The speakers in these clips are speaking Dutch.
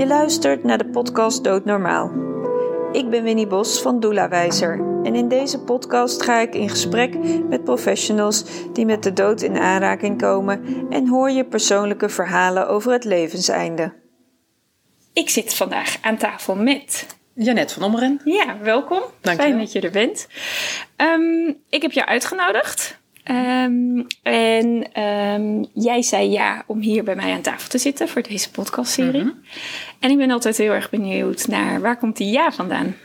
Je luistert naar de podcast Doodnormaal. Ik ben Winnie Bos van Doelawijzer en in deze podcast ga ik in gesprek met professionals die met de dood in aanraking komen en hoor je persoonlijke verhalen over het levenseinde. Ik zit vandaag aan tafel met Janet van Ommeren. Ja, welkom. Dank Fijn je. dat je er bent. Ehm, ik heb jou uitgenodigd. Ehm, en ehm, jij zei ja om hier bij mij aan tafel te zitten voor deze podcastserie. Mhm. En ik ben altijd heel erg benieuwd naar waar komt die ja vandaan?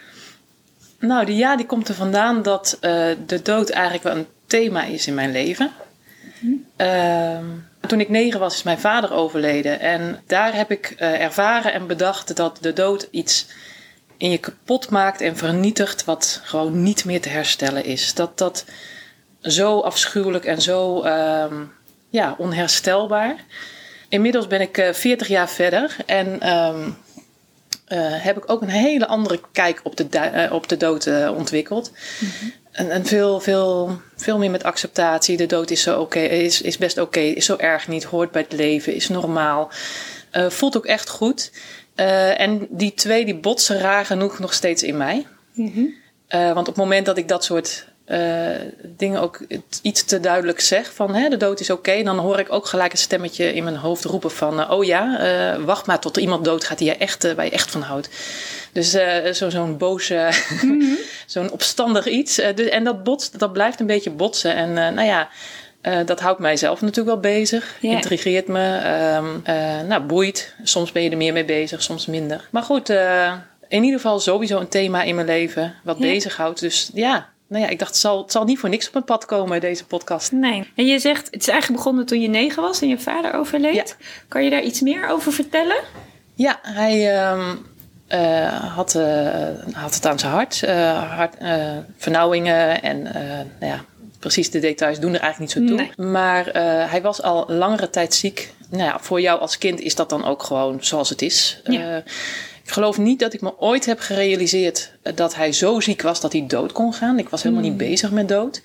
Nou, die ja die komt er vandaan dat eh, de dood eigenlijk wel een thema is in mijn leven. Ehm, toen ik negen was, is mijn vader overleden. En daar heb ik eh, ervaren en bedacht dat de dood iets in je kapot maakt en vernietigt wat gewoon niet meer te herstellen is. Dat dat zo afschuwelijk en zo ehm, ja, onherstelbaar. Inmiddels ben ik eh, 40 jaar verder en ehm, eh, heb ik ook een hele andere kijk op de, eh, op de dood ontwikkeld. En, en veel, veel, veel meer met acceptatie. De dood is, zo oké, is, is best oké, is zo erg niet, hoort bij het leven, is normaal. Voelt ook echt goed. En die twee die botsen raar genoeg nog steeds in mij. Eh, want op het moment dat ik dat soort eh, dingen ook iets te duidelijk zeg van hè, de dood is oké, dan hoor ik ook gelijk een stemmetje in mijn hoofd roepen van eh, oh ja, eh, wacht maar tot er iemand doodgaat die je echt, waar je echt van houdt. Dus zo, zo'n boos, eh, zo'n opstandig iets. Dus, en dat botst, dat blijft een beetje botsen. En nou ja, dat houdt mijzelf natuurlijk wel bezig. Intrigeert me. ehm, eh, nou, boeit. Soms ben je er meer mee bezig, soms minder. Maar goed, in ieder geval sowieso een thema in mijn leven wat Ja. bezighoudt. Dus ja, nou ja, ik dacht, het zal, het zal niet voor niks op mijn pad komen, deze podcast. Nee. En je zegt, het is eigenlijk begonnen toen je negen was en je vader overleed. Kan je daar iets meer over vertellen? Ja, hij ehm, eh, had, eh, had het aan zijn hart. eh, hart vernauwingen en nou ja, precies de details doen er eigenlijk niet zo toe. Nee. Maar hij was al langere tijd ziek. Nou ja, voor jou als kind is dat dan ook gewoon zoals het is. Ja. Eh, ik geloof niet dat ik me ooit heb gerealiseerd dat hij zo ziek was dat hij dood kon gaan. Ik was helemaal niet bezig met dood.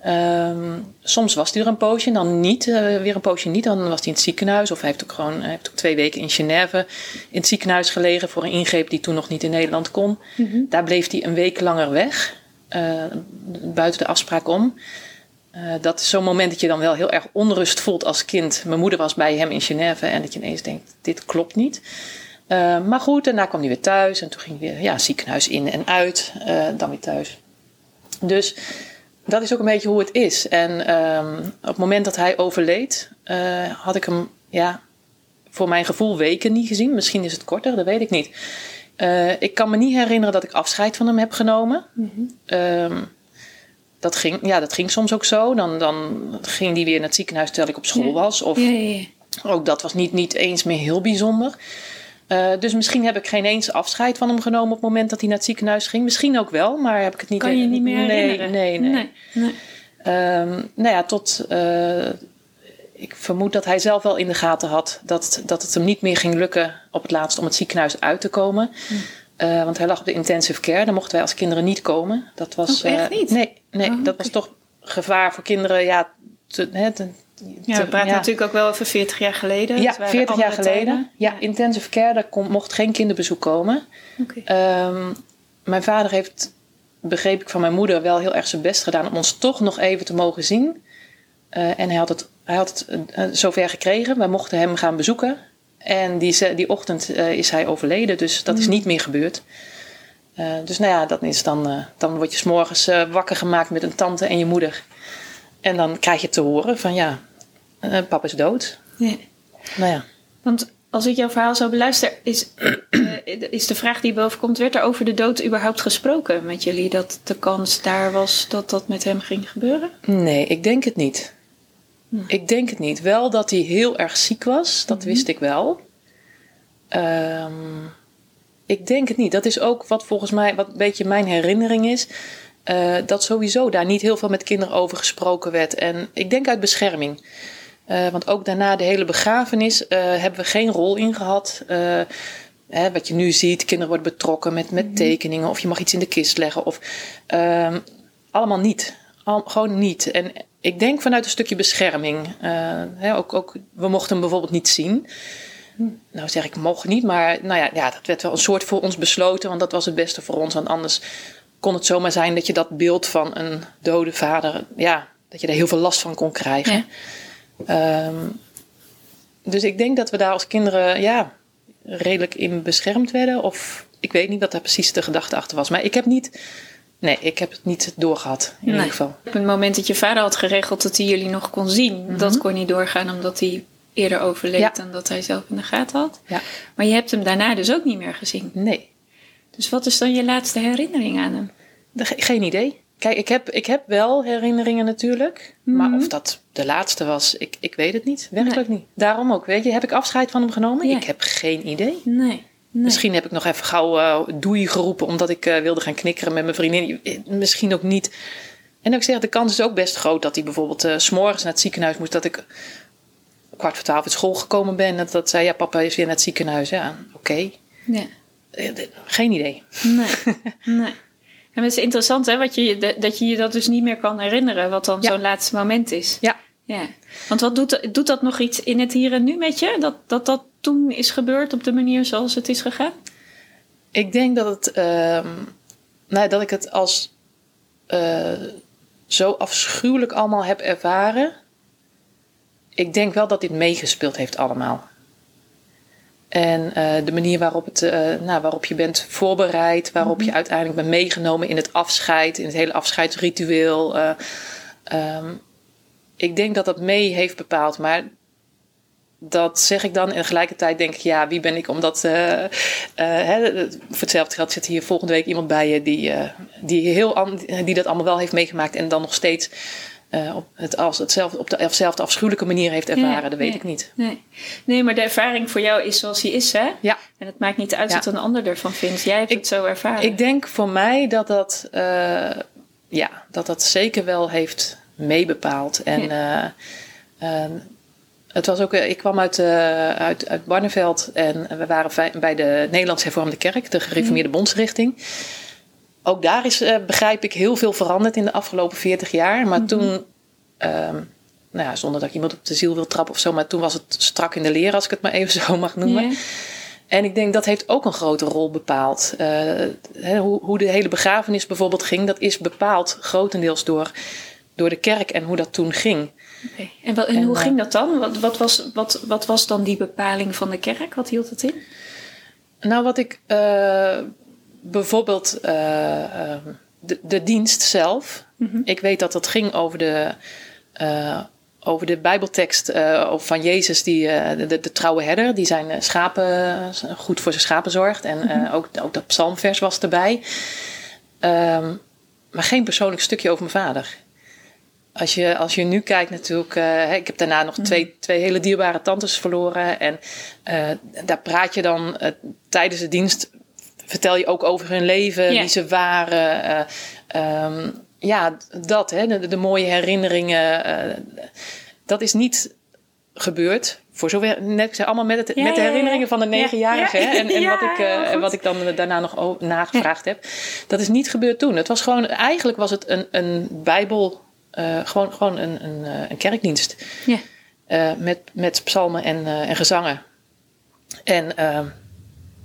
Ehm, soms was hij er een poosje en dan niet, eh, weer een poosje niet. Dan was hij in het ziekenhuis. Of hij heeft ook gewoon hij heeft ook twee weken in Genève in het ziekenhuis gelegen voor een ingreep die toen nog niet in Nederland kon. Daar bleef hij een week langer weg, eh, buiten de afspraak om. Eh, dat is zo'n moment dat je dan wel heel erg onrust voelt als kind. Mijn moeder was bij hem in Genève en dat je ineens denkt, dit klopt niet. Eh, maar goed, daarna kwam hij weer thuis en toen ging hij weer ja, ziekenhuis in en uit, eh, dan weer thuis. Dus dat is ook een beetje hoe het is. En ehm, op het moment dat hij overleed, eh, had ik hem, ja, voor mijn gevoel weken niet gezien. Misschien is het korter, dat weet ik niet. Ik kan me niet herinneren dat ik afscheid van hem heb genomen. Ehm, dat, ging, ja, dat ging soms ook zo. Dan, dan ging hij weer naar het ziekenhuis terwijl ik op school Ja. was. Of Ja, ja, ja. ook dat was niet, niet eens meer heel bijzonder. Eh, dus misschien heb ik geen eens afscheid van hem genomen op het moment dat hij naar het ziekenhuis ging. Misschien ook wel, maar heb ik het niet... Kan je niet meer nee, herinneren? Nee, nee. nee. nee. Ehm, nou ja, tot. eh, ik vermoed dat hij zelf wel in de gaten had dat, dat het hem niet meer ging lukken op het laatst om het ziekenhuis uit te komen. Hm. Eh, want hij lag op de intensive care. Daar mochten wij als kinderen niet komen. Dat was. Oh, echt niet? nee, nee Oh, dat was toch gevaar voor kinderen. Ja, te, hè, te- Ja, we praten natuurlijk ook wel over 40 jaar geleden. Ja, Het waren 40 jaar geleden. tijden. Ja, intensive care, daar kon, mocht geen kinderbezoek komen. Ehm, mijn vader heeft, begreep ik van mijn moeder, wel heel erg zijn best gedaan om ons toch nog even te mogen zien. Eh, en hij had het, hij had het eh, eh, zover gekregen. Wij mochten hem gaan bezoeken. En die, die ochtend is hij overleden, dus dat is niet meer gebeurd. Dus nou ja, dat is dan, dan word je s'morgens wakker gemaakt met een tante en je moeder. En dan krijg je te horen van ja, eh, papa is dood. Ja. Nou ja. Want als ik jouw verhaal zo beluister, is, eh, is de vraag die boven komt: werd er over de dood überhaupt gesproken met jullie? Dat de kans daar was dat dat met hem ging gebeuren? Nee, ik denk het niet. Ik denk het niet. Wel dat hij heel erg ziek was, dat wist ik wel. Ehm, ik denk het niet. Dat is ook wat volgens mij, wat een beetje mijn herinnering is. eh, dat sowieso daar niet heel veel met kinderen over gesproken werd. En ik denk uit bescherming. Eh, want ook daarna de hele begrafenis eh, hebben we geen rol in gehad. Eh, hè, wat je nu ziet, kinderen worden betrokken met, met tekeningen. Of je mag iets in de kist leggen. Of, ehm, allemaal niet. Al, gewoon niet. En ik denk vanuit een stukje bescherming. Hè, ook, ook, we mochten hem bijvoorbeeld niet zien. nou zeg ik mocht niet, maar nou ja, ja, dat werd wel een soort voor ons besloten, want dat was het beste voor ons. Want anders kon het zomaar zijn dat je dat beeld van een dode vader, ja, dat je daar heel veel last van kon krijgen. Ehm, dus ik denk dat we daar als kinderen, ja, redelijk in beschermd werden. Of ik weet niet wat daar precies de gedachte achter was. Maar ik heb niet, nee, ik heb het niet doorgehad in ieder geval. Op het moment dat je vader had geregeld dat hij jullie nog kon zien, Mhm. dat kon niet doorgaan omdat hij eerder overleed Ja. dan dat hij zelf in de gaten had. Ja. Maar je hebt hem daarna dus ook niet meer gezien. Nee, Dus wat is dan je laatste herinnering aan hem? de- geen idee. Kijk, ik heb, ik heb wel herinneringen natuurlijk. Maar Mhm. of dat de laatste was, ik, ik weet het niet. Werkelijk niet. Daarom ook, weet je, heb ik afscheid van hem genomen? Ja. Ik heb geen idee. Nee. nee. Misschien heb ik nog even gauw eh, doei geroepen omdat ik eh, wilde gaan knikkeren met mijn vriendin. Eh, Misschien ook niet. En ik zeg, de kans is ook best groot dat hij bijvoorbeeld s'morgens naar het ziekenhuis moest. Dat ik kwart voor twaalf uit school gekomen ben. En dat, dat zei, ja, papa is weer naar het ziekenhuis. Ja, oké. Ja. Geen idee. Nee. nee. En het is interessant hè, wat je, dat- je je dat dus niet meer kan herinneren, wat dan Ja. zo'n laatste moment is. Ja. Ja. Want wat doet, doet dat nog iets in het hier en nu met je? Dat, dat dat toen is gebeurd op de manier zoals het is gegaan? Ik denk dat het, nou, dat ik het als eh, zo afschuwelijk allemaal heb ervaren. Ik denk wel dat dit meegespeeld heeft allemaal. En eh, de manier waarop, het, eh, nou, waarop je bent voorbereid, waarop je uiteindelijk bent meegenomen in het afscheid, in het hele afscheidsritueel. eh, ehm, ik denk dat dat mee heeft bepaald. Maar dat zeg ik dan. En tegelijkertijd denk ik, ja, wie ben ik om dat... eh, hè, voor hetzelfde geld zit hier volgende week iemand bij je... die, die, heel die dat allemaal wel heeft meegemaakt... en dan nog steeds eh, op, het, als hetzelfde, op dezelfde afschuwelijke manier heeft ervaren. Ja, dat weet ja. ik niet. Nee. nee, maar de ervaring voor jou is zoals die is, hè? Ja, En het maakt niet uit Ja. wat een ander ervan vindt. Jij hebt Ik- het zo ervaren. ik denk voor mij dat dat, eh, ja, dat, dat zeker wel heeft meebepaald. En eh, eh, het was ook, ik kwam uit, uit, uit Barneveld en we waren bij de Nederlands Hervormde Kerk, de gereformeerde bondsrichting. Ook daar is, eh, begrijp ik, heel veel veranderd in de afgelopen 40 jaar. Maar toen, ehm, nou ja, zonder dat ik iemand op de ziel wil trappen of zo, maar toen was het strak in de leer, als ik het maar even zo mag noemen. En ik denk dat heeft ook een grote rol bepaald. Eh, hoe, hoe de hele begrafenis bijvoorbeeld ging, dat is bepaald grotendeels door, door de kerk en hoe dat toen ging. En, wel, en, En, hoe eh, ging dat dan? Wat, wat, was, wat, wat was dan die bepaling van de kerk? Wat hield het in? Nou, wat ik bijvoorbeeld eh, eh, de, de dienst zelf. Ik weet dat dat ging over de, eh, over de Bijbeltekst over van Jezus, die, de, de, trouwe herder, die zijn schapen goed voor zijn schapen zorgt. En eh, ook, ook dat psalmvers was erbij. Ehm, maar geen persoonlijk stukje over mijn vader. Als je, als je nu kijkt natuurlijk, ik heb daarna nog twee, twee hele dierbare tantes verloren. En daar praat je dan tijdens de dienst, vertel je ook over hun leven, Ja. wie ze waren. eh, ehm, ja, dat, hè, de, de mooie herinneringen. eh, dat is niet gebeurd. Voor zover, net zei, allemaal met, het, Ja, met de herinneringen van de Ja, negenjarige. ja. En, en, wat ik, eh, wat ik dan daarna nog nagevraagd heb. Dat is niet gebeurd toen. Het was gewoon, eigenlijk was het een, een bijbel, gewoon, gewoon een, een, een kerkdienst. Ja. Met, met psalmen en, en gezangen. En ehm,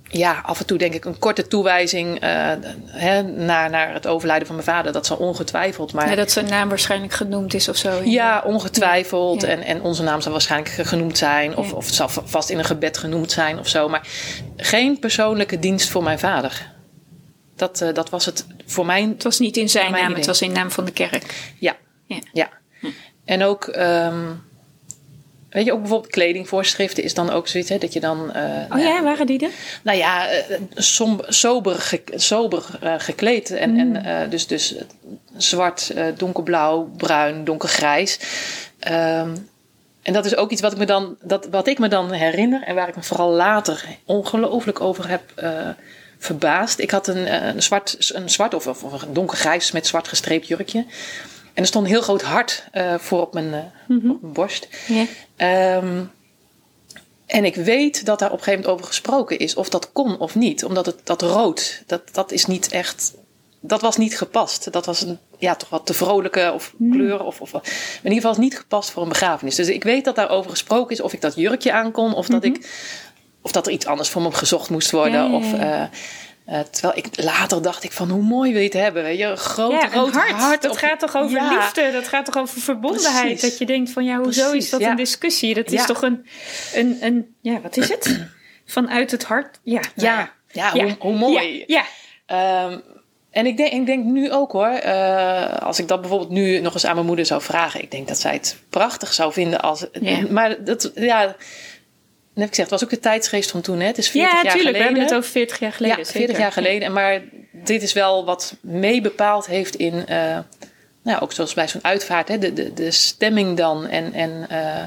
ja, af en toe denk ik een korte toewijzing eh, hè, naar, naar het overlijden van mijn vader. Dat zal ongetwijfeld. Maar Ja, dat zijn naam waarschijnlijk genoemd is of zo. ja, ongetwijfeld. Ja. En, en onze naam zal waarschijnlijk genoemd zijn. Of, of het zal va- vast in een gebed genoemd zijn of zo. Maar geen persoonlijke dienst voor mijn vader. Dat, eh, dat was het voor mij. Het was niet in zijn naam, idee. het was in naam van de kerk. Ja. Ja. ja. En ook, ehm, weet je, ook bijvoorbeeld kledingvoorschriften is dan ook zoiets. Hè, dat je dan. eh, Oh ja, waren die er? nou ja, eh, som, sober, ge- sober eh, gekleed. En, Mm. en eh, dus, dus zwart, eh, donkerblauw, bruin, donkergrijs. Ehm, en dat is ook iets wat ik me dan, dat, wat ik me dan herinner en waar ik me vooral later ongelooflijk over heb eh, verbaasd. Ik had een, eh, een zwart, een zwart of, of, of een donkergrijs met zwart gestreept jurkje. En er stond een heel groot hart eh, voor op mijn, eh, op mijn borst. Ehm, en ik weet dat daar op een gegeven moment over gesproken is. Of dat kon of niet. Omdat het, dat rood, dat, dat is niet echt... Dat was niet gepast. Dat was een, ja, toch wat te vrolijke of kleur. Of, of, maar in ieder geval is niet gepast voor een begrafenis. Dus ik weet dat daarover gesproken is. Of ik dat jurkje aan kon. Of dat ik of dat er iets anders voor me gezocht moest worden. Of, uh, uh, terwijl ik later dacht ik van hoe mooi wil je het hebben. Weet je? Een groot, ja, rood hart. hart. Dat op- gaat toch over Ja. liefde? Dat gaat toch over verbondenheid? Precies. Dat je denkt van ja, hoezo Precies, is dat ja. een discussie? Dat is toch een, een, een, ja, wat is het? Vanuit het hart. Ja, nou Ja, ja, hoe, hoe mooi. Ja. Ehm, en ik denk, ik denk nu ook hoor, eh, als ik dat bijvoorbeeld nu nog eens aan mijn moeder zou vragen, ik denk dat zij het prachtig zou vinden als. Maar dat, ja, heb ik gezegd, het was ook de tijdsgeest van toen, hè? Het is 40 Ja, jaar tuurlijk. geleden. We hebben het over 40 jaar geleden. ja, 40 zeker. jaar geleden. En Maar dit is wel wat mee bepaald heeft in, eh, nou, ja, ook zoals bij zo'n uitvaart, hè? De, de, de stemming dan en, en eh,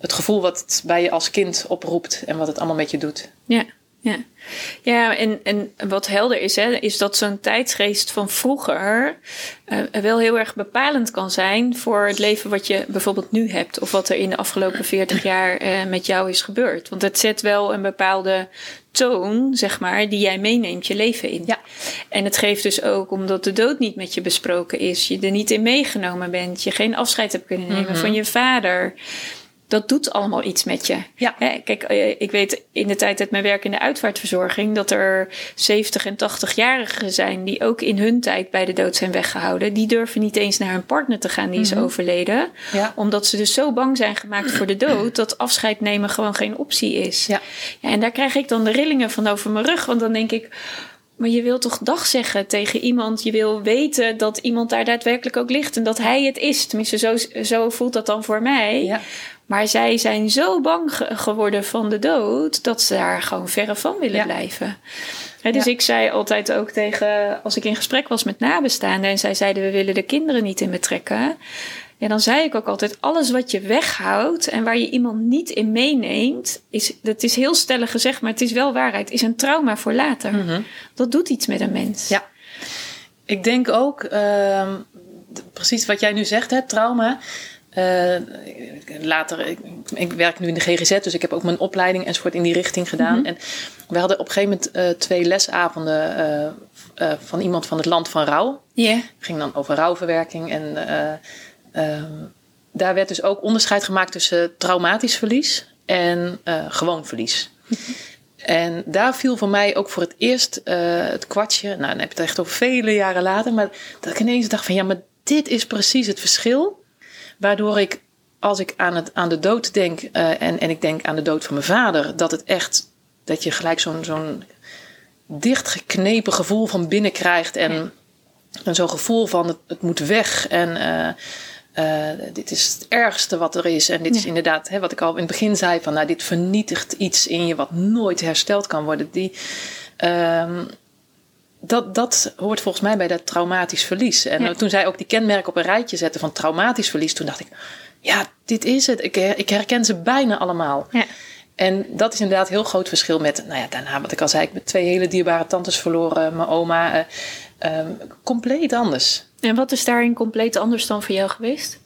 het gevoel wat het bij je als kind oproept en wat het allemaal met je doet. Ja, ja. ja en, en wat helder is, hè, is dat zo'n tijdsgeest van vroeger eh, wel heel erg bepalend kan zijn voor het leven wat je bijvoorbeeld nu hebt. Of wat er in de afgelopen 40 jaar eh, met jou is gebeurd. Want het zet wel een bepaalde toon, zeg maar, die jij meeneemt je leven in. Ja. En het geeft dus ook, omdat de dood niet met je besproken is, je er niet in meegenomen bent, je geen afscheid hebt kunnen nemen van je vader. Dat doet allemaal iets met je. Ja. Hè, kijk, eh, ik weet in de tijd uit mijn werk in de uitvaartverzorging dat er 70 en 80-jarigen zijn die ook in hun tijd bij de dood zijn weggehouden. Die durven niet eens naar hun partner te gaan die is overleden. Ja. Omdat ze dus zo bang zijn gemaakt voor de dood dat afscheid nemen gewoon geen optie is. Ja. Ja, en daar krijg ik dan de rillingen van over mijn rug. Want dan denk ik, maar je wilt toch dag zeggen tegen iemand. Je wil weten dat iemand daar daadwerkelijk ook ligt en dat hij het is. Tenminste, zo, zo voelt dat dan voor mij. Ja. Maar zij zijn zo bang ge- geworden van de dood dat ze daar gewoon verre van willen Ja. blijven. Dus Ja. ik zei altijd ook tegen, als ik in gesprek was met nabestaanden en zij zeiden we willen de kinderen niet in betrekken. Ja, dan zei ik ook altijd: alles wat je weghoudt en waar je iemand niet in meeneemt, is, dat is heel stellig gezegd, maar het is wel waarheid, is een trauma voor later. Dat doet iets met een mens. Ja. Ik denk ook, ehm, precies wat jij nu zegt, hè, trauma. Eh, later, ik, ik werk nu in de GGZ, dus ik heb ook mijn opleiding enzovoort in die richting gedaan. En we hadden op een gegeven moment eh, twee lesavonden eh, van iemand van het land van rouw. Ja. Ging dan over rouwverwerking. En daar werd dus ook onderscheid gemaakt tussen traumatisch verlies en gewoon verlies. En daar viel voor mij ook voor het eerst het kwartje. Nou, dan heb je het echt over vele jaren later. Maar dat ik ineens dacht van ja, maar dit is precies het verschil. Waardoor ik, als ik aan, het, aan de dood denk eh, en, en ik denk aan de dood van mijn vader, dat het echt, dat je gelijk zo'n zo'n dichtgeknepen gevoel van binnen krijgt. En, en zo'n gevoel van het, het moet weg. En eh, eh, dit is het ergste wat er is. En dit is inderdaad, hè, wat ik al in het begin zei, van nou, dit vernietigt iets in je wat nooit hersteld kan worden. Die, ehm, dat, dat hoort volgens mij bij dat traumatisch verlies. En Ja. toen zij ook die kenmerken op een rijtje zetten van traumatisch verlies, toen dacht ik, ja, dit is het. Ik, ik herken ze bijna allemaal. Ja. En dat is inderdaad een heel groot verschil met, nou ja, daarna wat ik al zei, ik heb twee hele dierbare tantes verloren, mijn oma, eh, ehm, compleet anders. En wat is daarin compleet anders dan voor jou geweest?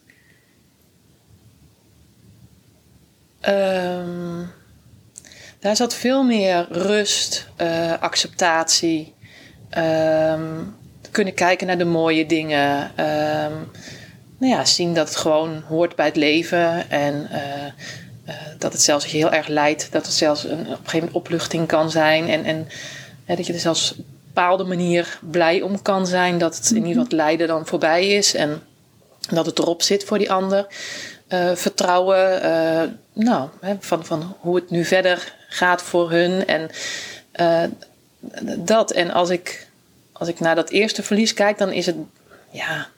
Ehm, daar zat veel meer rust, eh, acceptatie, ehm, kunnen kijken naar de mooie dingen. ehm, nou ja, zien dat het gewoon hoort bij het leven en eh, eh, dat het zelfs je heel erg lijdt, dat het zelfs een, op een gegeven moment opluchting kan zijn. En, en dat je er zelfs op een bepaalde manier blij om kan zijn dat het in ieder geval het lijden dan voorbij is en dat het erop zit voor die ander. Eh, vertrouwen, nou, hè, van, van hoe het nu verder gaat voor hun. En dat. En als ik, als ik naar dat eerste verlies kijk, dan is het ja,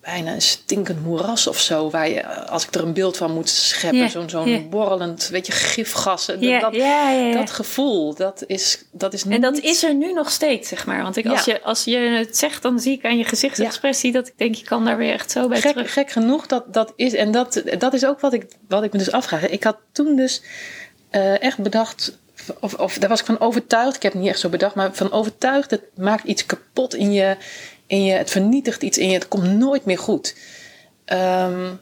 bijna een stinkend moeras of zo. Waar je, als ik er een beeld van moet scheppen, zo'n zo'n borrelend, weet je, gifgassen. Ja, dat, dat gevoel, dat is, dat is En dat niet- is er nu nog steeds, zeg maar. Want ik, als, je, als je het zegt, dan zie ik aan je gezichtsexpressie dat ik denk, je kan daar weer echt zo bij gek, terug. gek genoeg dat dat is. En dat, dat is ook wat ik, wat ik me dus afvraag. Ik had toen dus eh, echt bedacht. Of, of daar was ik van overtuigd. Ik heb het niet echt zo bedacht, maar van overtuigd. Het maakt iets kapot in je. In je het vernietigt iets in je. Het komt nooit meer goed. Ehm,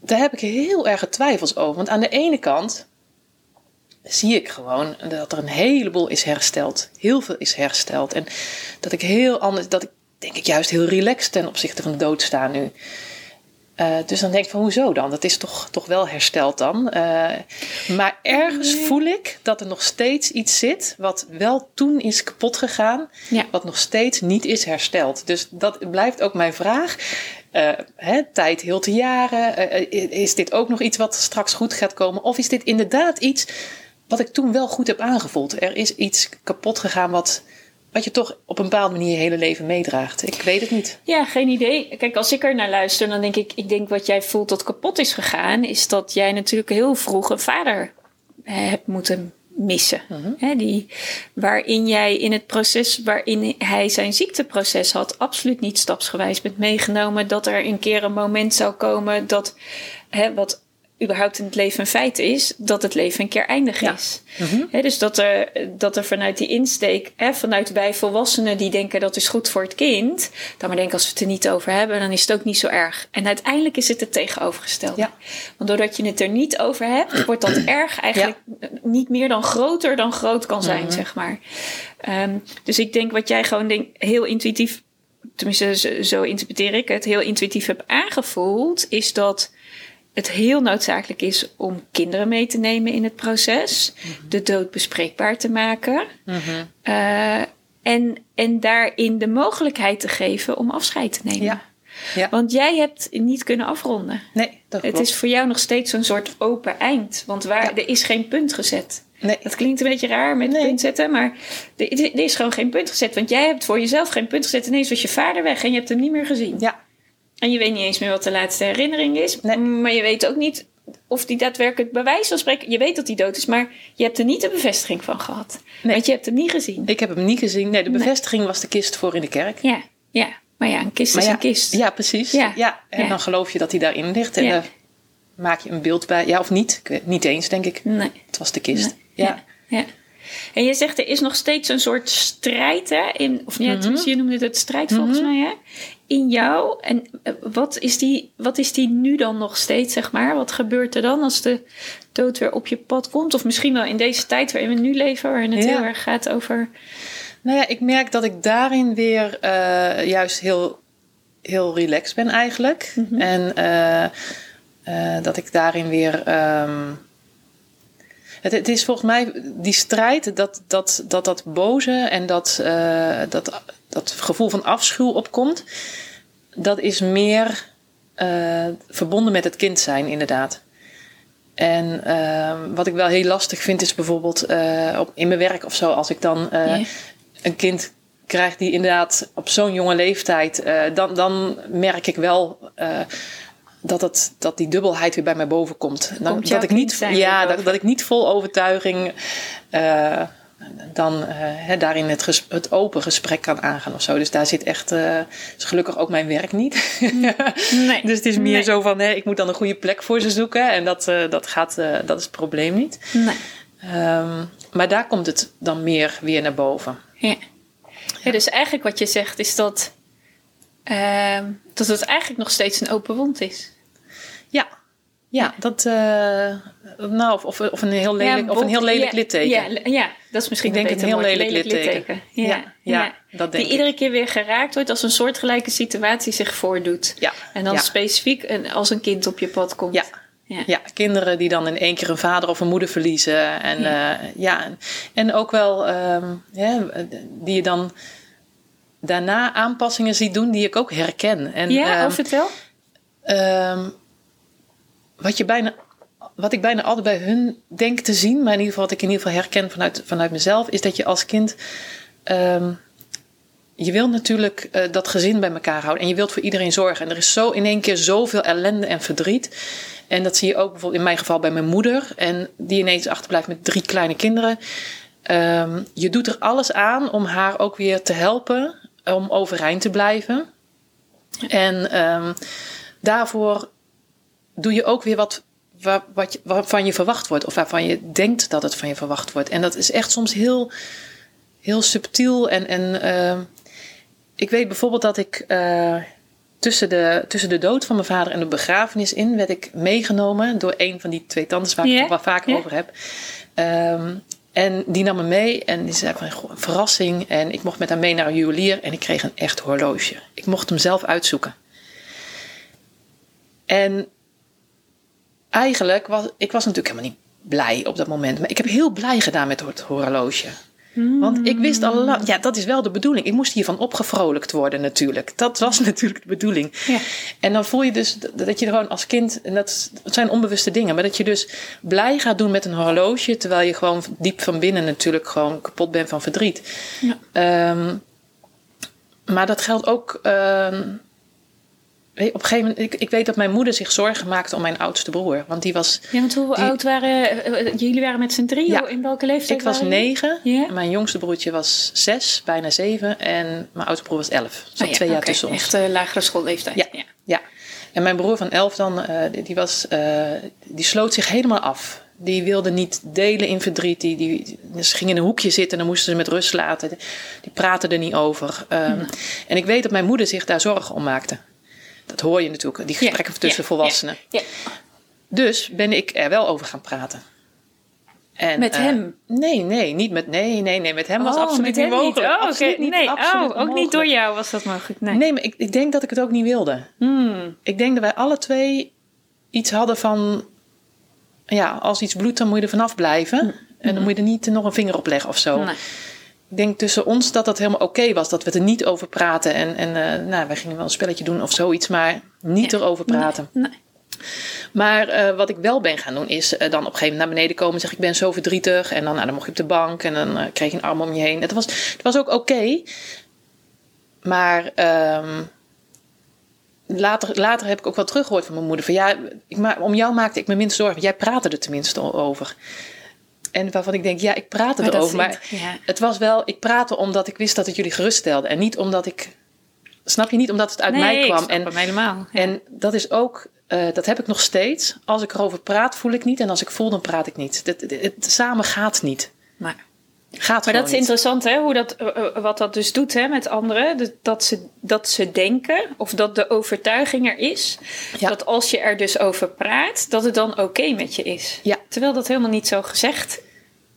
daar heb ik heel erg twijfels over. Want aan de ene kant zie ik gewoon dat er een heleboel is hersteld. Heel veel is hersteld. En dat ik heel anders, dat ik denk ik juist heel relaxed ten opzichte van de dood sta nu. Uh, dus dan denk ik van hoezo dan? Dat is toch, toch wel hersteld dan. Uh, maar ergens voel ik dat er nog steeds iets zit wat wel toen is kapot gegaan, ja. wat nog steeds niet is hersteld. Dus dat blijft ook mijn vraag. Uh, hè, tijd heel te jaren. is dit ook nog iets wat straks goed gaat komen? Of is dit inderdaad iets wat ik toen wel goed heb aangevoeld? Er is iets kapot gegaan wat wat je toch op een bepaalde manier je hele leven meedraagt. Ik weet het niet. Ja, geen idee. Kijk, als ik er naar luister, dan denk ik, ik denk wat jij voelt dat kapot is gegaan, is dat jij natuurlijk heel vroeg een vader hebt moeten missen. Mhm. die, waarin jij in het proces waarin hij zijn ziekteproces had, absoluut niet stapsgewijs bent meegenomen. Dat er een keer een moment zou komen dat, wat überhaupt in het leven een feit is, dat het leven een keer eindig is. Mhm. dus dat er, dat er vanuit die insteek, vanuit wij volwassenen die denken dat is goed voor het kind, dan maar denken als we het er niet over hebben, dan is het ook niet zo erg. En uiteindelijk is het het tegenovergestelde. Ja. Want doordat je het er niet over hebt, wordt dat erg eigenlijk niet meer dan groter dan groot kan zijn, mhm. zeg maar. Um, dus ik denk wat jij gewoon denk, heel intuïtief, tenminste zo, zo interpreteer ik het, heel intuïtief heb aangevoeld, is dat het heel noodzakelijk is om kinderen mee te nemen in het proces, mhm. de dood bespreekbaar te maken mhm. uh, en, en daarin de mogelijkheid te geven om afscheid te nemen. Ja. Ja. Want jij hebt niet kunnen afronden. Nee, dat Het is voor jou nog steeds zo'n soort open eind. Want waar, er is geen punt gezet. Nee. Dat klinkt een beetje raar met nee. punt zetten, maar er, er, is gewoon geen punt gezet. Want jij hebt voor jezelf geen punt gezet. Ineens was je vader weg en je hebt hem niet meer gezien. Ja, en je weet niet eens meer wat de laatste herinnering is. Maar je weet ook niet of die daadwerkelijk bij wijze van spreken... Je weet dat hij dood is, maar je hebt er niet de bevestiging van gehad. Nee. Want je hebt hem niet gezien. Ik heb hem niet gezien. Nee, de bevestiging was de kist voor in de kerk. Ja, ja. Maar ja, een kist is een kist. Ja, precies. Ja. ja. En dan geloof je dat hij daarin ligt. En dan maak je een beeld bij. Ja, of niet? Ik weet, niet eens, denk ik. Nee. Het was de kist. Ja. ja. En je zegt er is nog steeds een soort strijd, hè? In, of ja, mm je noemde het strijd volgens mhm. mij, hè? In jou. En eh, wat is, die, wat is die nu dan nog steeds, zeg maar? Wat gebeurt er dan als de dood weer op je pad komt? Of misschien wel in deze tijd waarin we nu leven, waarin het heel erg gaat over. Nou ja, ik merk dat ik daarin weer uh, juist heel, heel relaxed ben eigenlijk. Mhm. En uh, dat ik daarin weer. Um, het, het, is volgens mij die strijd, dat dat, dat, dat boze en dat, dat, dat gevoel van afschuw opkomt, dat is meer uh, verbonden met het kind zijn, inderdaad. En uh, wat ik wel heel lastig vind, is bijvoorbeeld uh, op, in mijn werk of zo, als ik dan een kind krijg die inderdaad op zo'n jonge leeftijd, dan, dan merk ik wel dat, het, dat die dubbelheid weer bij mij boven komt. Dan, dat ik niet, ja, dat, dat, ik niet vol overtuiging uh, dan uh, daarin het, het open gesprek kan aangaan of zo. Dus daar zit echt, uh, is gelukkig ook mijn werk niet. nee. dus het is meer zo van, hè, ik moet dan een goede plek voor ze zoeken. En dat, dat, gaat, dat is het probleem niet. Nee. Um, maar daar komt het dan meer weer naar boven. Ja. ja dus eigenlijk wat je zegt is dat, uh, dat het eigenlijk nog steeds een open wond is. Ja, ja, dat, uh, nou, of, of, of, een heel lelijk, of een heel lelijk ja, litteken. Ja, ja, dat is misschien ik denk een heel lelijk, lelijk litteken. Ja, ja, dat denk Die iedere keer weer geraakt wordt als een soortgelijke situatie zich voordoet. Ja. En dan specifiek als een kind op je pad komt. Ja. Ja. ja. kinderen die dan in één keer een vader of een moeder verliezen. En, ja. Uh, ja, en ook wel um, ja, die je dan daarna aanpassingen ziet doen die ik ook herken. En, ja, um, vertel. Um, wat, je bijna, wat ik bijna altijd bij hun denk te zien, maar in ieder geval wat ik in ieder geval herken vanuit, vanuit mezelf, is dat je als kind. Um, je wilt natuurlijk uh, dat gezin bij elkaar houden en je wilt voor iedereen zorgen. En er is zo in één keer zoveel ellende en verdriet. En dat zie je ook bijvoorbeeld in mijn geval bij mijn moeder. En die ineens achterblijft met drie kleine kinderen. Um, je doet er alles aan om haar ook weer te helpen om overeind te blijven. En um, daarvoor doe je ook weer wat, wat, wat, waarvan je verwacht wordt. Of waarvan je denkt dat het van je verwacht wordt. En dat is echt soms heel, heel subtiel. En, en uh, ik weet bijvoorbeeld dat ik uh, tussen, de, tussen de dood van mijn vader en de begrafenis in... werd ik meegenomen door een van die twee tantes waar ik het vaker over heb. Um, en die nam me mee en die zei van een verrassing. En ik mocht met haar mee naar een juwelier en ik kreeg een echt horloge. Ik mocht hem zelf uitzoeken. En eigenlijk was ik was natuurlijk helemaal niet blij op dat moment. Maar ik heb heel blij gedaan met het horloge. Want ik wist al lang, ja, dat is wel de bedoeling. Ik moest hiervan opgevrolijkt worden natuurlijk. Dat was natuurlijk de bedoeling. Ja. En dan voel je dus dat je gewoon als kind, en dat, dat zijn onbewuste dingen, maar dat je dus blij gaat doen met een horloge, terwijl je gewoon diep van binnen natuurlijk gewoon kapot bent van verdriet. Ja. Ehm, maar dat geldt ook. ehm, op een gegeven moment, ik, ik weet dat mijn moeder zich zorgen maakte om mijn oudste broer. Want die was. Ja, want hoe Die- oud waren... eh, eh, jullie waren met z'n drieën? Ja. In welke leeftijd Ik was negen, mijn jongste broertje was zes, bijna zeven. En mijn oudste broer was elf. Zat Oh ja, twee jaar tussen ons. Echt eh, lagere schoolleeftijd. Ja. Ja. En mijn broer van elf dan, die, was, die sloot zich helemaal af. Die wilde niet delen in verdriet. Die, die, ze ging in een hoekje zitten en dan moesten ze met rust laten. Die praten er niet over. Ehm, En ik weet dat mijn moeder zich daar zorgen om maakte. Dat hoor je natuurlijk, die gesprekken Ja, tussen ja, volwassenen. Ja. Dus ben ik er wel over gaan praten. En, Met eh, hem? Nee, nee, niet met, nee, nee, nee, met hem was Oh, absoluut niet mogelijk. Oh, oké. Absoluut niet, nee, absoluut oh, ook niet door jou was dat mogelijk. Nee. Nee, maar ik, ik denk dat ik het ook niet wilde. Hmm. Ik denk dat wij alle twee iets hadden van... Ja, als iets bloedt, dan moet je er vanaf blijven. En dan moet je er niet nog een vinger op leggen of zo. Nee. Ik denk tussen ons dat dat helemaal oké was. Dat we er niet over praten. En, en eh, nou, wij gingen wel een spelletje doen of zoiets. Maar niet Ja. erover praten. Nee. Maar eh, wat ik wel ben gaan doen is eh, dan op een gegeven moment naar beneden komen en zeggen ik ben zo verdrietig. En dan, nou, dan mocht je op de bank en dan kreeg je een arm om je heen. Het was, het was ook oké. Maar ehm, later, later heb ik ook wel teruggehoord van mijn moeder. Van ja, ik ma- om jou maakte ik me minst zorgen. Want jij praatte er tenminste over. En waarvan ik denk, ja, ik praatte Maar erover. Maar ja. het was wel, ik praatte omdat ik wist dat het jullie geruststelde. En niet omdat ik, snap je, niet omdat het uit Nee, mij kwam. En helemaal. Ja. en dat is ook, eh, dat heb ik nog steeds. Als ik erover praat, voel ik niet. En als ik voel, dan praat ik niet. Het, het- het- samen gaat niet. Maar, Gaat maar dat is interessant, hè? Hoe dat, eh, eh, wat dat dus doet hè, met anderen. Dat, ze, dat ze denken, of dat de overtuiging er is, Ja. dat als je er dus over praat, dat het dan oké met je is. Ja. Terwijl dat helemaal niet zo gezegd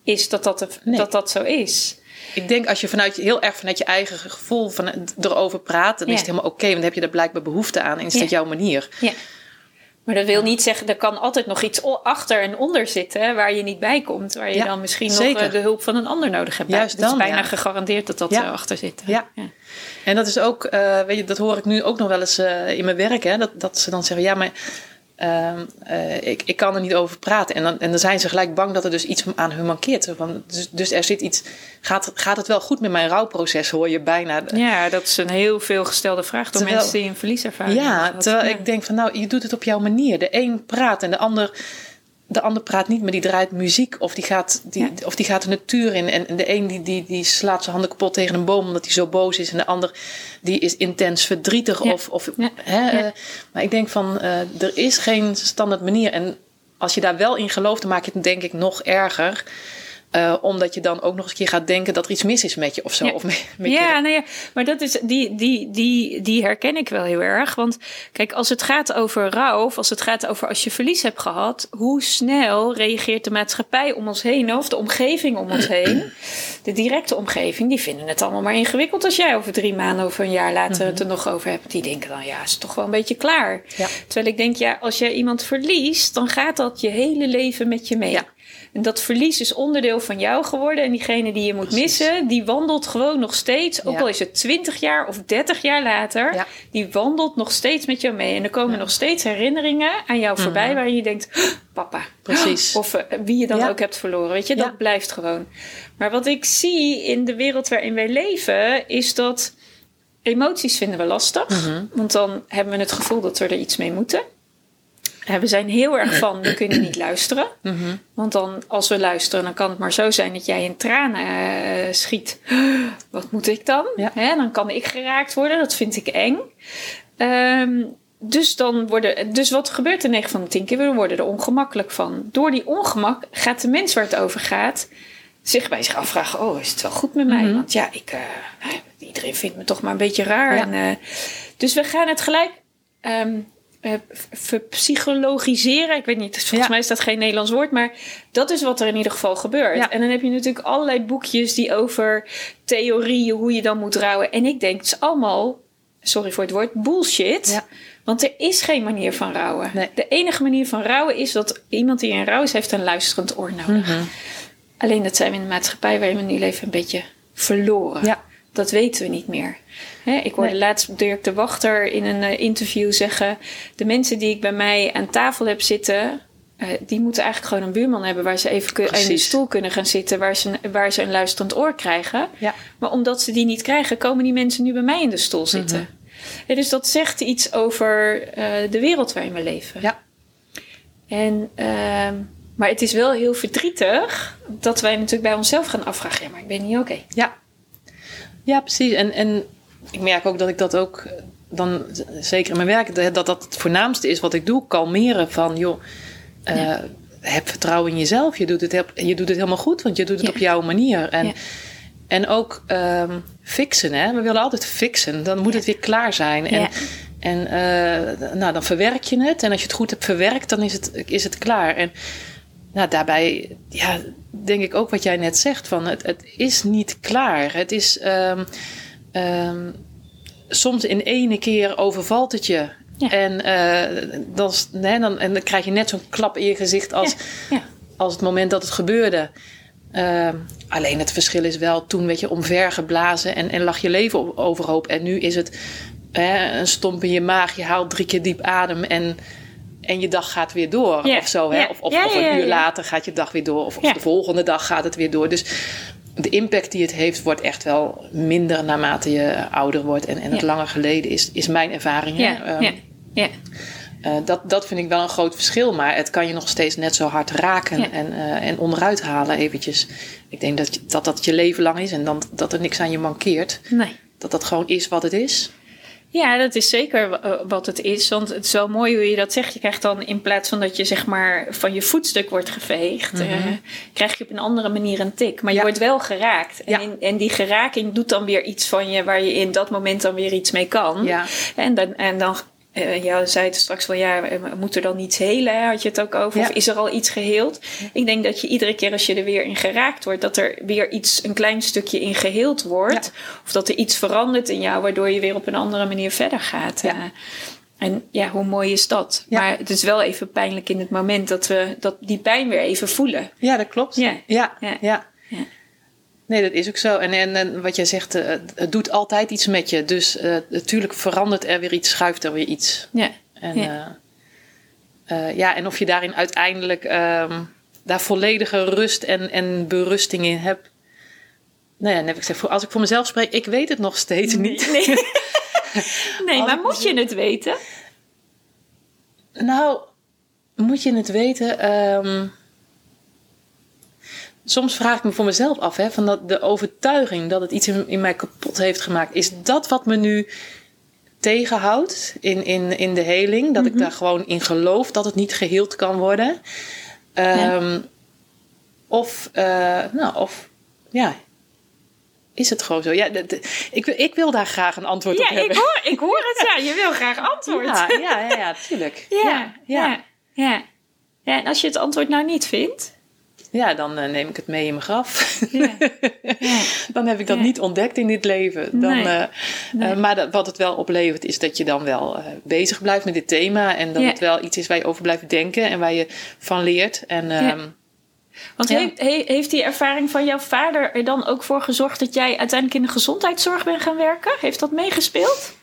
is dat dat, Nee. dat, dat zo is. Ik denk als je vanuit je, heel erg vanuit je eigen gevoel van, erover praat, dan Ja. is het helemaal oké. want dan heb je daar blijkbaar behoefte aan. En is Ja. dat jouw manier. Ja. Maar dat wil niet zeggen, er kan altijd nog iets achter en onder zitten waar je niet bij komt. Waar je Ja, dan misschien nog zeker. eh, de hulp van een ander nodig hebt. Juist Het is dan, bijna ja. gegarandeerd dat dat Ja. eh, achter zit. Ja. En dat is ook, eh, weet je, dat hoor ik nu ook nog wel eens in mijn werk. Hè, dat, dat ze dan zeggen, ja, maar ehm, eh, ik, ik kan er niet over praten. En dan, en dan zijn ze gelijk bang dat er dus iets aan hun mankeert. Van, dus, dus er zit iets, gaat, gaat het wel goed met mijn rouwproces, hoor je bijna. Ja, dat is een heel veel gestelde vraag door Terwijl- mensen die een verlieservaring Ja, hebben gehad. terwijl Ja. ik denk van nou, je doet het op jouw manier. De een praat en de ander, de ander praat niet, maar die draait muziek of die gaat, die, Ja. of die gaat de natuur in. En, en de een die, die, die slaat zijn handen kapot tegen een boom omdat hij zo boos is. En de ander die is intens verdrietig. Ja. Of, of, Ja. Hè, eh, maar ik denk van eh, er is geen standaard manier. En als je daar wel in gelooft, dan maak je het denk ik nog erger. Eh, omdat je dan ook nog eens een keer gaat denken dat er iets mis is met je of zo. Ja. Of met, met ja, je. nee, ja, maar dat is, die, die, die, die herken ik wel heel erg. Want kijk, als het gaat over rouw, of als het gaat over als je verlies hebt gehad, hoe snel reageert de maatschappij om ons heen, of de omgeving om ons heen, de directe omgeving, die vinden het allemaal maar ingewikkeld als jij over drie maanden of een jaar later het er nog over hebt. Die denken dan, ja, is toch wel een beetje klaar. Ja. Terwijl ik denk, ja, als jij iemand verliest, dan gaat dat je hele leven met je mee. Ja. En dat verlies is onderdeel van jou geworden. En diegene die je moet Precies. missen, die wandelt gewoon nog steeds. Ook Ja. al is het 20 jaar of 30 jaar later. Ja. Die wandelt nog steeds met jou mee. En er komen nog steeds herinneringen aan jou voorbij. Waarin je denkt, "Oh, papa. Precies. Of eh, wie je dan ook hebt verloren. Weet je, dat blijft gewoon. Maar wat ik zie in de wereld waarin wij leven, is dat emoties vinden we lastig. Mhm. Want dan hebben we het gevoel dat we er iets mee moeten. We zijn heel erg van, we kunnen niet luisteren. Mhm. Want dan, als we luisteren, dan kan het maar zo zijn dat jij in tranen eh, schiet. Wat moet ik dan? Ja. Hè, dan kan ik geraakt worden, dat vind ik eng. Ehm, dus, dan worden, dus wat gebeurt er 9 van de 10 keer? We worden er ongemakkelijk van. Door die ongemak gaat de mens waar het over gaat zich bij zich afvragen: Oh, is het wel goed met mij? Want ja, ik, eh, iedereen vindt me toch maar een beetje raar. Ja. En, eh, dus we gaan het gelijk ehm, eh, verpsychologiseren. Ik weet niet, volgens Ja. mij is dat geen Nederlands woord, maar dat is wat er in ieder geval gebeurt. Ja. En dan heb je natuurlijk allerlei boekjes die over theorieën, hoe je dan moet rouwen. En ik denk, het is allemaal, sorry voor het woord, bullshit. Ja. Want er is geen manier van rouwen. Nee. De enige manier van rouwen is dat iemand die in rouw is, heeft een luisterend oor nodig. Mhm. Alleen dat zijn we in de maatschappij waarin we nu leven een beetje verloren. Dat weten we niet meer. Ik hoorde Nee. laatst Dirk de Wachter in een eh, interview zeggen... de mensen die ik bij mij aan tafel heb zitten... eh, die moeten eigenlijk gewoon een buurman hebben... waar ze even in Precies. stoel kunnen gaan zitten... Waar ze, waar ze een luisterend oor krijgen. Ja. Maar omdat ze die niet krijgen... komen die mensen nu bij mij in de stoel zitten. Ja, dus dat zegt iets over eh, de wereld waarin we leven. Ja. En, ehm, maar het is wel heel verdrietig dat wij natuurlijk bij onszelf gaan afvragen: ja, maar ik ben niet oké. Ja, ja precies. En, en ik merk ook dat ik dat ook eh, dan, zeker in mijn werk, dat dat het voornaamste is wat ik doe. Kalmeren van, joh, eh, heb vertrouwen in jezelf. Je doet, het, je doet het helemaal goed, want je doet het Ja. op jouw manier. En, Ja. en ook ehm, fixen, hè. We willen altijd fixen. Dan moet het weer klaar zijn. En, en eh, nou, dan verwerk je het. En als je het goed hebt verwerkt, dan is het, is het klaar. En nou, daarbij ja, denk ik ook wat jij net zegt: van het, het is niet klaar. Het is ehm, ehm, soms in ene keer overvalt het je. Ja. En, eh, dan, nee, dan, en dan krijg je net zo'n klap in je gezicht als, Ja. als het moment dat het gebeurde. Ehm, alleen het verschil is wel, toen werd je omvergeblazen en, en lag je leven op- overhoop. En nu is het hè, een stomp in je maag, je haalt drie keer diep adem en, en je dag gaat weer door. Of zo, hè? Of, of, een uur later gaat je dag weer door. Of, of de volgende dag gaat het weer door. Dus de impact die het heeft, wordt echt wel minder naarmate je ouder wordt. En, en het Ja. langer geleden is, is mijn ervaring. Ja, Ehm, ja, ja. eh, dat, dat vind ik wel een groot verschil, maar het kan je nog steeds net zo hard raken en, eh, en onderuit halen eventjes. Ik denk dat, je- dat dat je leven lang is en dan, dat er niks aan je mankeert. Nee. Dat dat gewoon is wat het is. Ja, dat is zeker eh, wat het is. Want het is wel mooi hoe je dat zegt. Je krijgt dan in plaats van dat je zeg maar van je voetstuk wordt geveegd, eh, krijg je op een andere manier een tik. Maar je wordt wel geraakt. En, Ja. in- en die geraking doet dan weer iets van je waar je in dat moment dan weer iets mee kan. Ja. En dan, en dan eh ja, zei het straks wel, ja, eh, moet er dan iets helen? Had je het ook over? Ja. Of is er al iets geheeld? Ik denk dat je iedere keer als je er weer in geraakt wordt, dat er weer iets, een klein stukje in geheeld wordt. Of dat er iets verandert in jou, waardoor je weer op een andere manier verder gaat. Ja. Eh, en ja, hoe mooi is dat? Ja. Maar het is wel even pijnlijk in het moment dat we dat die pijn weer even voelen. Ja, dat klopt. Ja. Ja, Ja. ja. Nee, dat is ook zo. En, en, en wat jij zegt, eh, het doet altijd iets met je. Dus eh, natuurlijk verandert er weer iets, schuift er weer iets. Ja. En Ja. ja, ja en of je daarin uiteindelijk ehm, daar volledige rust en, en berusting in hebt. Nou ja, heb ik gezegd, voor- als ik voor mezelf spreek, ik weet het nog steeds niet. Nee, nee maar moet je het weten? Nou, moet je het weten. ehm, soms vraag ik me voor mezelf af, hè, van dat, de overtuiging dat het iets in, in mij kapot heeft gemaakt. Is dat wat me nu tegenhoudt in, in, in de heling? Dat ik daar gewoon in geloof dat het niet geheeld kan worden? Ehm, Of, eh, nou, of, ja, is het gewoon zo? Ja, de- de- ik, wil- ik wil daar graag een antwoord Ja, op ik hebben. hoor, ik hoor het. Ja, je wil graag antwoord. Ja, ja, ja, ja, tuurlijk. ja, ja. ja. Ja, en als je het antwoord nou niet vindt. Ja, dan eh, neem ik het mee in mijn graf. Ja. Ja. dan heb ik dat Ja. niet ontdekt in dit leven. Dan, Nee. eh, Nee. eh, maar dat, wat het wel oplevert, is dat je dan wel bezig blijft met dit thema. En dat het wel iets is waar je over blijft denken en waar je van leert. En ehm, Want heeft, he- heeft die ervaring van jouw vader er dan ook voor gezorgd dat jij uiteindelijk in de gezondheidszorg bent gaan werken? Heeft dat meegespeeld?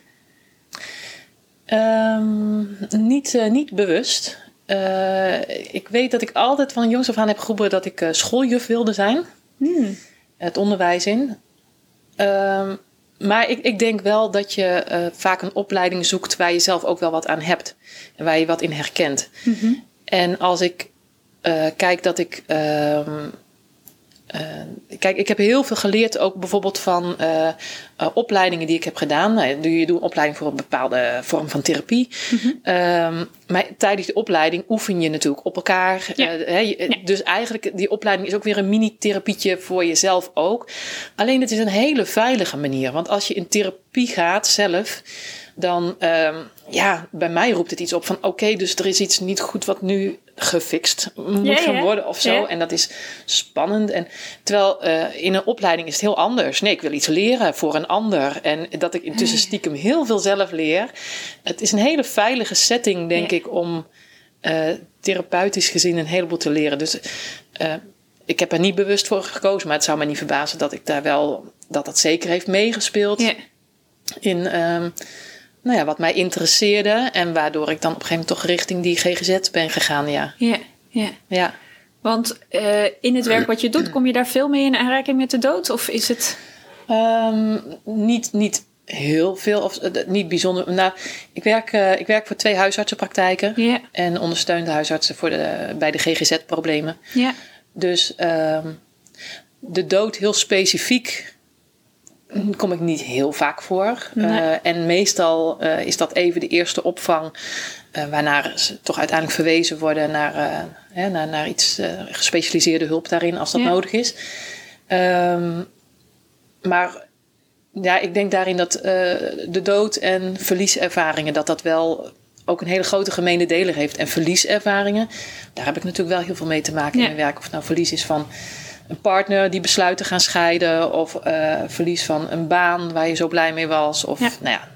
Ehm, niet, niet bewust. Eh, ik weet dat ik altijd van jongs af aan heb geroepen dat ik eh, schooljuf wilde zijn. Hmm. Het onderwijs in. Ehm, maar ik, ik denk wel dat je eh, vaak een opleiding zoekt waar je zelf ook wel wat aan hebt. En waar je wat in herkent. En als ik kijk dat ik. Eh, kijk, ik heb heel veel geleerd, ook bijvoorbeeld van eh, eh, opleidingen die ik heb gedaan. Nou, je doet een opleiding voor een bepaalde vorm van therapie. Ehm, maar tijdens de opleiding oefen je natuurlijk op elkaar. Ja. Dus eigenlijk, die opleiding is ook weer een mini-therapietje voor jezelf ook. Alleen het is een hele veilige manier. Want als je in therapie gaat zelf, dan, ehm, ja, bij mij roept het iets op van, oké, dus er is iets niet goed wat nu gefixt moet gaan worden of zo. En dat is spannend. En terwijl eh, in een opleiding is het heel anders. Nee, ik wil iets leren voor een ander. En dat ik intussen stiekem heel veel zelf leer. Het is een hele veilige setting, denk ik, om eh, therapeutisch gezien een heleboel te leren. Dus eh, ik heb er niet bewust voor gekozen, maar het zou me niet verbazen dat ik daar wel, dat dat zeker heeft meegespeeld in ehm, nou ja, wat mij interesseerde. En waardoor ik dan op een gegeven moment toch richting die GGZ ben gegaan. Ja, Ja. Ja. ja. Want eh, in het werk wat je doet, kom je daar veel mee in aanraking met de dood? Of is het... Ehm, niet, niet heel veel, of eh, niet bijzonder. Nou, ik werk, eh, ik werk voor twee huisartsenpraktijken. En ondersteun de huisartsen voor de, bij de GGZ-problemen. Ja. Dus ehm, de dood heel specifiek kom ik niet heel vaak voor. Nee. Eh, en meestal eh, is dat even de eerste opvang. eh, waarnaar ze toch uiteindelijk verwezen worden naar, hè, naar, naar iets gespecialiseerde hulp daarin als dat Ja. nodig is. Ehm, maar ja, ik denk daarin dat de dood en verlieservaringen, dat dat wel ook een hele grote gemene deler heeft. En verlieservaringen, daar heb ik natuurlijk wel heel veel mee te maken Ja. in mijn werk. Of het nou verlies is van een partner die besluit te gaan scheiden, of eh, verlies van een baan waar je zo blij mee was, of Ja. nou ja,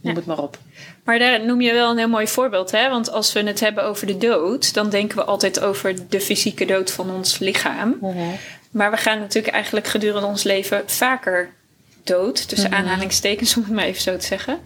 noem Ja. het maar op. Maar daar noem je wel een heel mooi voorbeeld, hè? Want als we het hebben over de dood, dan denken we altijd over de fysieke dood van ons lichaam. Maar we gaan natuurlijk eigenlijk gedurende ons leven vaker dood, tussen aanhalingstekens om het maar even zo te zeggen.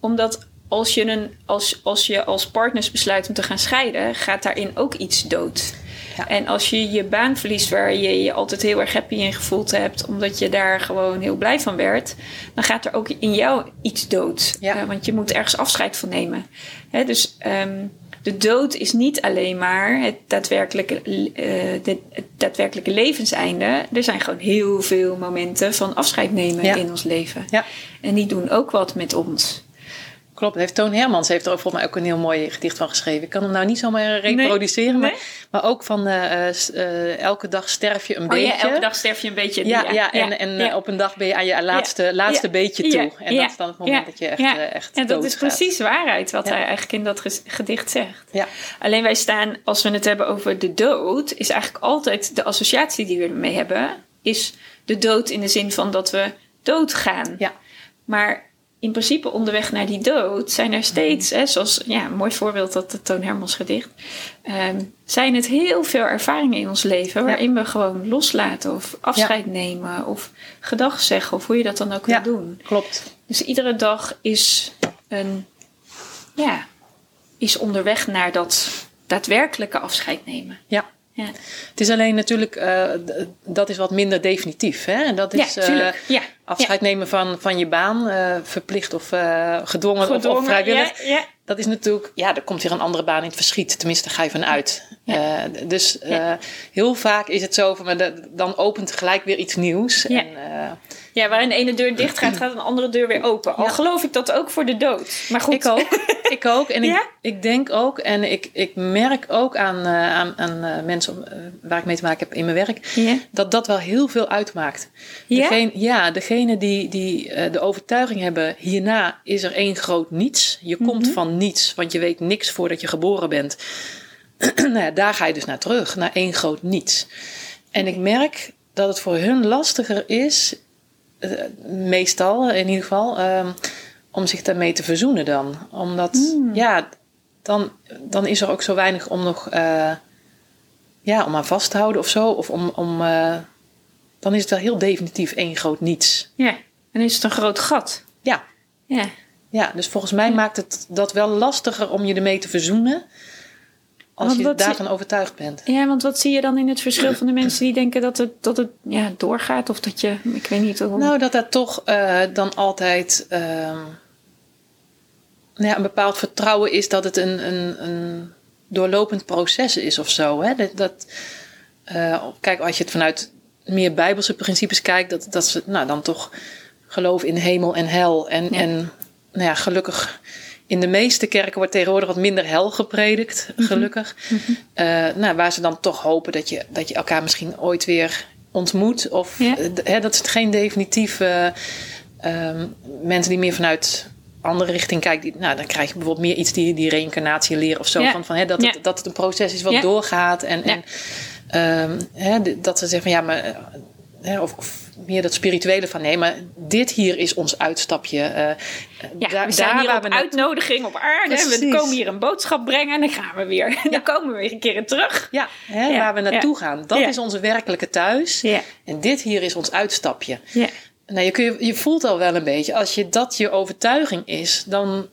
Omdat als je, een, als, als je als partners besluit om te gaan scheiden, gaat daarin ook iets dood. Ja. En als je je baan verliest waar je je altijd heel erg happy in gevoeld hebt, omdat je daar gewoon heel blij van werd, dan gaat er ook in jou iets dood. Ja. Eh, want je moet ergens afscheid van nemen. Hè, dus ehm, de dood is niet alleen maar het daadwerkelijke, eh, de, het daadwerkelijke levenseinde. Er zijn gewoon heel veel momenten van afscheid nemen Ja. in ons leven. Ja. En die doen ook wat met ons. Klopt, heeft Toon Hermans heeft er ook volgens mij ook een heel mooi gedicht van geschreven. Ik kan hem nou niet zomaar reproduceren, Nee. Maar, maar ook van eh, eh, eh, elke dag sterf je een Oh beetje. ja, elke dag sterf je een beetje. Ja, ja, en, en ja. op een dag ben je aan je laatste, laatste beetje toe. En dat is dan het moment dat je echt, Ja. echt En dat is precies waarheid wat hij eigenlijk in dat gedicht zegt. Ja. Alleen wij staan, als we het hebben over de dood, is eigenlijk altijd de associatie die we ermee hebben, is de dood in de zin van dat we doodgaan. Ja. Maar in principe onderweg naar die dood zijn er steeds, hè, zoals ja, een mooi voorbeeld dat het Toon Hermans gedicht, ehm, zijn het heel veel ervaringen in ons leven waarin we gewoon loslaten of afscheid nemen of gedag zeggen of hoe je dat dan ook Ja. wil doen. Klopt. Dus iedere dag is een, ja, is onderweg naar dat daadwerkelijke afscheid nemen. Ja. Ja, Het is alleen natuurlijk, eh, dat is wat minder definitief. Hè? Dat is ja eh, tuurlijk. Ja. afscheid nemen van, van je baan, eh, verplicht of eh, gedwongen, of- Of, Gedwongen, vrijwillig. Ja, ja. Dat is natuurlijk, ja, er komt weer een andere baan in het verschiet. Tenminste, daar ga je van uit. Ja. Dus Ja. heel vaak is het zo van, dan opent gelijk weer iets nieuws. Ja. En, ja, waar een ene deur dicht gaat, gaat een andere deur weer open. Al Ja. geloof ik dat ook voor de dood. Maar goed. Ik ook. ik ook. En Ja? ik, ik denk ook, en ik, ik merk ook aan, eh, aan, aan eh, mensen eh, waar ik mee te maken heb in mijn werk, Ja. dat dat wel heel veel uitmaakt. Ja? Degene, ja, degene die, die de overtuiging hebben, hierna is er één groot niets. Je Mhm. komt van niets, want je weet niks voordat je geboren bent. nou ja, daar ga je dus naar terug, naar één groot niets. En ik merk dat het voor hun lastiger is, meestal in ieder geval, ehm, om zich daarmee te verzoenen dan. Omdat, Hmm. ja, dan, dan is er ook zo weinig om nog, eh, ja, om aan vast te houden of zo. Of om, om eh, dan is het wel heel definitief één groot niets. Ja. En is het een groot gat. Ja, Ja. ja dus volgens mij maakt het dat wel lastiger om je ermee te verzoenen. Als Want je daarvan overtuigd bent. ja, want wat zie je dan in het verschil van de mensen die denken dat het, dat het ja, doorgaat? Of dat je, ik weet niet hoe... Nou, dat dat toch eh, dan altijd ehm, ja, een bepaald vertrouwen is dat het een, een, een doorlopend proces is of zo. Hè? Dat, dat, eh, kijk, als je het vanuit meer bijbelse principes kijkt, dat, dat ze nou, dan toch geloven in hemel en hel. En, Ja. en nou ja, gelukkig. In de meeste kerken wordt tegenwoordig wat minder hel gepredikt, gelukkig. Eh, nou, waar ze dan toch hopen dat je, dat je elkaar misschien ooit weer ontmoet. Of Ja. eh, hè, dat is geen definitief. eh, ehm, mensen die meer vanuit andere richting kijkt, die, nou, dan krijg je bijvoorbeeld meer iets die, die reïncarnatie leren of zo. Ja. Van, van, hè, dat, Ja. het, dat het een proces is wat Ja. doorgaat. En, Ja. en ehm, hè, dat ze zeggen van ja, maar. eh, Hè, of, of meer dat spirituele van nee, maar dit hier is ons uitstapje. eh, Ja, daar- we zijn daar hier waar op we uitnodiging op aarde. We komen hier een boodschap brengen en dan gaan we weer. En dan komen we weer een keer terug. Ja, hè, Ja, waar we naartoe ja. gaan. Dat Ja. is onze werkelijke thuis. Ja. En dit hier is ons uitstapje. Nou, je, kun je, je voelt al wel een beetje, als je dat je overtuiging is, dan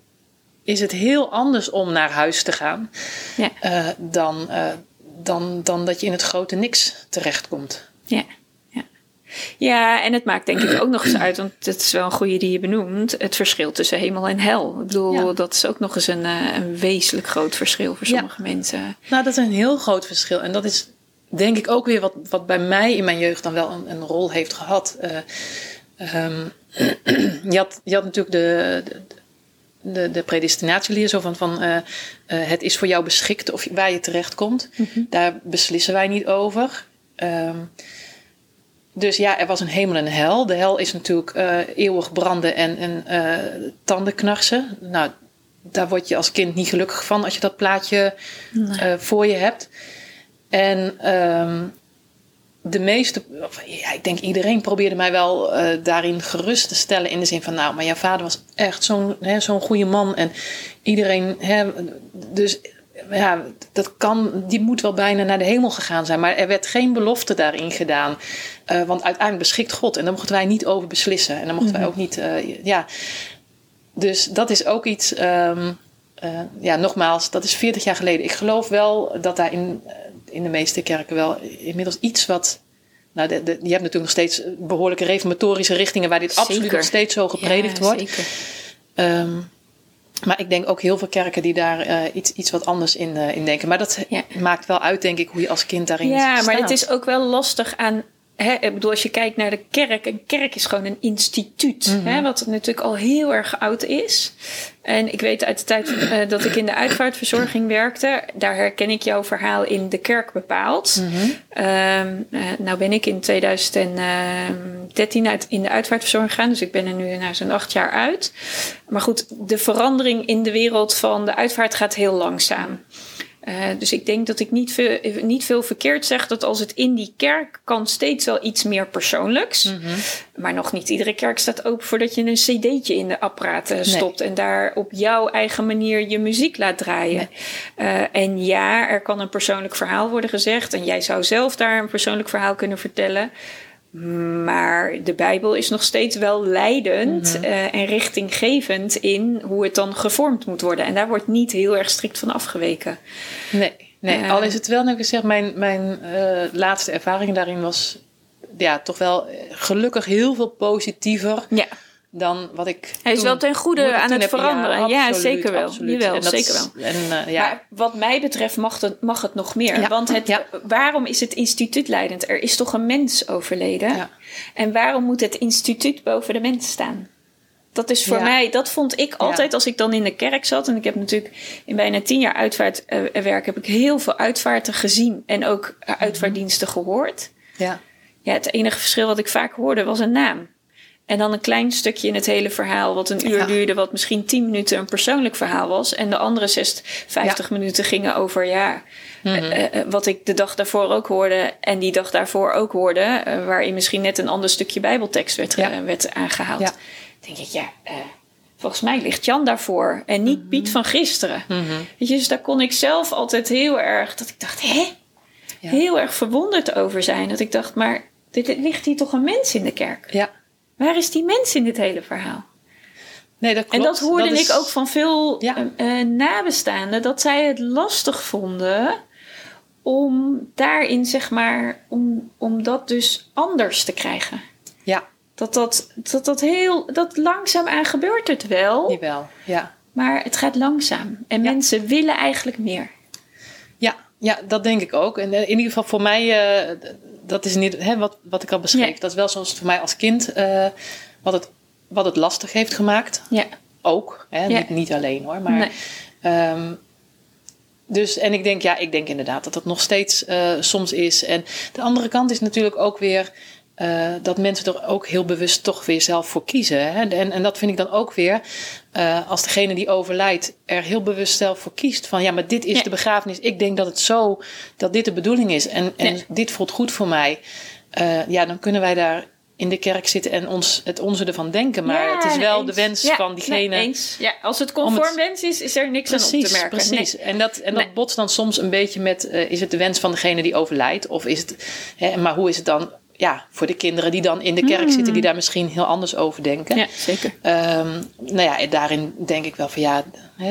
is het heel anders om naar huis te gaan Ja. eh, dan, eh, dan, dan dat je in het grote niks terechtkomt. Ja. Ja. ja, en het maakt denk ik ook nog eens uit, want het is wel een goede die je benoemt, het verschil tussen hemel en hel. Ik bedoel, Ja. dat is ook nog eens een, eh, een wezenlijk groot verschil voor sommige mensen. Nou, dat is een heel groot verschil. En dat is denk ik ook weer wat, wat bij mij in mijn jeugd dan wel een, een rol heeft gehad. Eh, ehm, je, had, je had natuurlijk de, de, de, de predestinatieleer, zo van, van eh, eh, het is voor jou beschikt of waar je terecht komt. Daar beslissen wij niet over. Ehm, dus ja, er was een hemel en een hel. De hel is natuurlijk eh, eeuwig branden en, en tandenknarsen. Nou, daar word je als kind niet gelukkig van als je dat plaatje voor je hebt. En ehm, de meeste, of, ja, ik denk iedereen probeerde mij wel eh, daarin gerust te stellen. In de zin van, nou, maar jouw vader was echt zo'n zo'n goede man. En iedereen, hè, dus ja, dat kan, die moet wel bijna naar de hemel gegaan zijn. Maar er werd geen belofte daarin gedaan. Eh, want uiteindelijk beschikt God. En daar mochten wij niet over beslissen. En dan mochten wij ook niet, eh, ja. Dus dat is ook iets, ehm, eh, ja, nogmaals, dat is 40 jaar geleden. Ik geloof wel dat daar in, de meeste kerken wel inmiddels iets wat. Nou, de, de, je hebt natuurlijk nog steeds behoorlijke reformatorische richtingen waar dit absoluut nog steeds zo gepredikt Ja, wordt. Zeker. Ehm, maar ik denk ook heel veel kerken die daar eh, iets, iets wat anders in, eh, in denken. Maar dat Ja. maakt wel uit, denk ik, hoe je als kind daarin Ja, staat. maar het is ook wel lastig aan. Hè, ik bedoel, als je kijkt naar de kerk, een kerk is gewoon een instituut, Mhm. hè, wat natuurlijk al heel erg oud is. En ik weet uit de tijd eh, dat ik in de uitvaartverzorging werkte, daar herken ik jouw verhaal in de kerk bepaald. Mhm. Eh, nou ben ik in 2013 uit, in de uitvaartverzorging gegaan, dus ik ben er nu nou, zo'n acht jaar uit. Maar goed, de verandering in de wereld van de uitvaart gaat heel langzaam. Eh, dus ik denk dat ik niet veel, niet veel verkeerd zeg dat als het in die kerk kan steeds wel iets meer persoonlijks. Maar nog niet iedere kerk staat open voordat je een cd'tje in de apparaat eh, stopt en daar op jouw eigen manier je muziek laat draaien. Eh, en ja, er kan een persoonlijk verhaal worden gezegd en jij zou zelf daar een persoonlijk verhaal kunnen vertellen. Maar de Bijbel is nog steeds wel leidend eh, en richtinggevend in hoe het dan gevormd moet worden. En daar wordt niet heel erg strikt van afgeweken. Nee, nee. Eh. al is het wel, nou, ik zeg, mijn, mijn eh, laatste ervaring daarin was ja, toch wel gelukkig heel veel positiever Ja, dan wat ik. hij is toen- wel ten goede aan het veranderen. Ja, absoluut, zeker wel. absoluut. Jawel, En dat zeker wel. En, eh, ja, Maar wat mij betreft mag het, mag het nog meer. Ja, Want het, ja. waarom is het instituut leidend? Er is toch een mens overleden? Ja. En waarom moet het instituut boven de mens staan? Dat is voor Ja. mij, dat vond ik altijd als ik dan in de kerk zat. En ik heb natuurlijk in bijna tien jaar uitvaartwerk heb ik heel veel uitvaarten gezien en ook Mhm. eh, uitvaartdiensten gehoord. ja. Ja, het enige verschil wat ik vaak hoorde was een naam. En dan een klein stukje in het hele verhaal, wat een uur Ja. duurde, wat misschien 10 minuten een persoonlijk verhaal was. En de andere 60, 50 minuten gingen over, ja, Mhm. eh, eh, wat ik de dag daarvoor ook hoorde en die dag daarvoor ook hoorde, eh, waarin misschien net een ander stukje Bijbeltekst werd, Ja. eh, werd aangehaald. Ja. denk ik, ja, eh, volgens mij ligt Jan daarvoor en niet Mhm. Piet van gisteren. Weet je, dus daar kon ik zelf altijd heel erg, dat ik dacht, hè? Ja. Heel erg verwonderd over zijn. Dat ik dacht, maar dit, dit ligt hier toch een mens in de kerk? ja. Waar is die mens in dit hele verhaal? Nee, dat En klopt. dat hoorde is- ik ook van veel Ja. eh, eh, nabestaanden, dat zij het lastig vonden om daarin, zeg maar, om, om dat dus anders te krijgen. Ja, Dat dat, dat, dat heel, dat langzaam aan gebeurt het wel, jawel. Ja. maar het gaat langzaam. En Ja. mensen willen eigenlijk meer. Ja, ja, dat denk ik ook. En eh, in ieder geval voor mij, eh, dat is niet hè, wat, wat ik al beschreef. Ja. Dat is wel zoals het voor mij als kind, eh, wat, het, wat het lastig heeft gemaakt. Ja, Ook, hè, Ja. niet, niet alleen hoor. Maar, Nee. ehm, dus, en ik denk, ja, ik denk inderdaad dat dat nog steeds soms is. En de andere kant is natuurlijk ook weer, eh, dat mensen er ook heel bewust toch weer zelf voor kiezen. Hè? En, en dat vind ik dan ook weer, uh, als degene die overlijdt er heel bewust zelf voor kiest. Van ja, maar dit is Ja. de begrafenis. Ik denk dat het zo, dat dit de bedoeling is. En, en Ja. dit voelt goed voor mij. Uh, ja, dan kunnen wij daar in de kerk zitten en ons, het onze ervan denken. Maar Ja, het is wel eens. de wens Ja, van diegene. nee, eens. Ja, als het conform het- wens is, is er niks aan op te merken. precies. Nee. En dat, en dat botst dan soms een beetje met, eh, is het de wens van degene die overlijdt? Of is het, hè, maar hoe is het dan ja, voor de kinderen die dan in de kerk zitten, die daar misschien heel anders over denken? Hmm. Ja, zeker. Ehm, nou ja, en daarin denk ik wel van ja,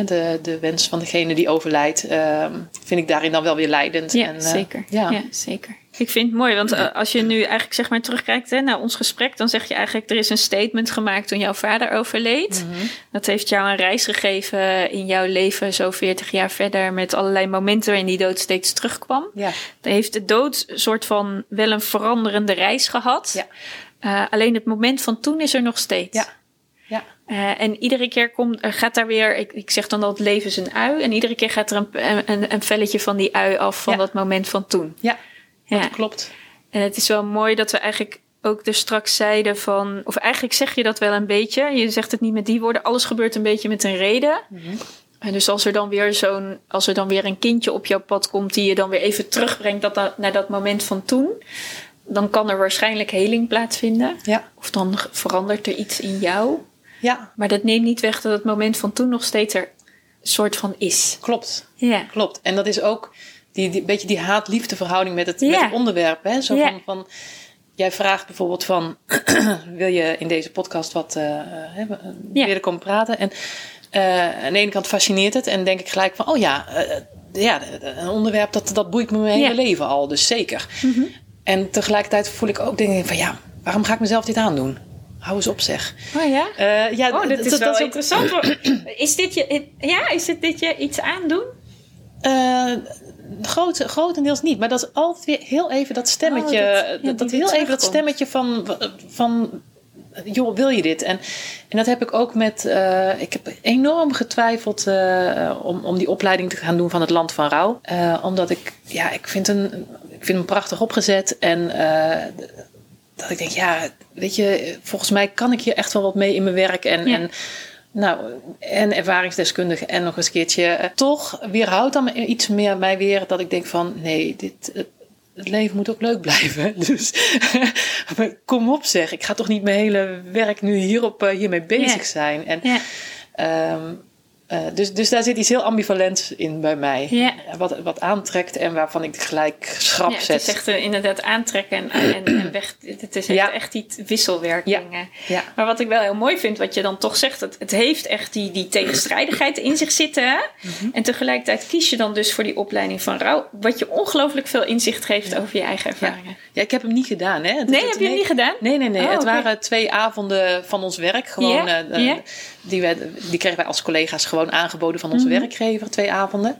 de, de wens van degene die overlijdt, ehm, vind ik daarin dan wel weer leidend. Ja, en, eh, zeker. Ja. Ja. zeker. Ik vind het mooi, want eh, als je nu eigenlijk zeg maar terugkijkt hè, naar ons gesprek, dan zeg je eigenlijk er is een statement gemaakt toen jouw vader overleed. Mhm. Dat heeft jou een reis gegeven in jouw leven, zo 40 jaar verder, met allerlei momenten waarin die dood steeds terugkwam. Ja. Dan heeft de dood een soort van wel een veranderende reis gehad. Ja. Eh, alleen het moment van toen is er nog steeds. Ja. Ja. Eh, en iedere keer komt, gaat daar weer, ik, ik zeg dan dat het leven is een ui. En iedere keer gaat er een, een, een velletje van die ui af van Ja. dat moment van toen. Ja, Ja. dat klopt. En het is wel mooi dat we eigenlijk ook er straks zeiden van, of eigenlijk zeg je dat wel een beetje. Je zegt het niet met die woorden, alles gebeurt een beetje met een reden. En dus als er dan weer zo'n, als er dan weer een kindje op jouw pad komt die je dan weer even terugbrengt dat, dat, naar dat moment van toen, dan kan er waarschijnlijk heling plaatsvinden. Ja. Of dan verandert er iets in jou. Ja, Maar dat neemt niet weg dat het moment van toen nog steeds er een soort van is. klopt. Ja. Klopt. En dat is ook die, die beetje die haat-liefde verhouding met het, met het onderwerp. Hè? Zo van, van, jij vraagt bijvoorbeeld van, wil je in deze podcast wat eh eh, Ja. willen komen praten? En eh, aan de ene kant fascineert het en denk ik gelijk van, oh ja, eh, ja een onderwerp dat, dat boeit me mijn hele. Mhm. leven al, dus zeker. En tegelijkertijd voel ik ook denk ik van, ja, waarom ga ik mezelf dit aandoen? Hou eens op zeg. Oh ja? Eh, ja, Oh, is wel ook- interessant. Is dit je, ja, is het dit je iets aandoen? Eh, groot, grotendeels niet, maar dat is altijd weer heel even dat stemmetje. Oh, dat- ja, heel even dat stemmetje van, van joh, wil je dit? En, en dat heb ik ook met. eh, ik heb enorm getwijfeld eh, om, om die opleiding te gaan doen van het Land van Rouw. Eh, omdat ik, ja, ik vind, een, ik vind hem prachtig opgezet. En dat ik denk, ja, weet je, volgens mij kan ik hier echt wel wat mee in mijn werk. En, Ja. en nou, en ervaringsdeskundige en nog eens een keertje. eh, toch weerhoudt dan iets meer mij weer dat ik denk van, nee, dit, het, het leven moet ook leuk blijven. Dus kom op zeg, ik ga toch niet mijn hele werk nu hierop, eh, hiermee bezig zijn. En, Ja. ehm, eh, dus, dus daar zit iets heel ambivalents in bij mij. Ja. Wat, wat aantrekt en waarvan ik gelijk schrap Ja, het zet. is echt eh, inderdaad aantrekken en, en, en weg. Het is echt, Ja. echt die wisselwerkingen. Ja. Maar wat ik wel heel mooi vind, wat je dan toch zegt, het, het heeft echt die, die tegenstrijdigheid in zich zitten. hè? Mhm. En tegelijkertijd kies je dan dus voor die opleiding van rouw, wat je ongelooflijk veel inzicht geeft over je eigen ervaringen. Ja, ik heb hem niet gedaan. Hè? Het- Nee, het- heb je hem niet gedaan? Nee, nee, nee. Oh, het waren twee avonden van ons werk. Gewoon, eh, eh. Die, we, die kregen wij als collega's gewoon aangeboden van Mhm. onze werkgever. Twee avonden.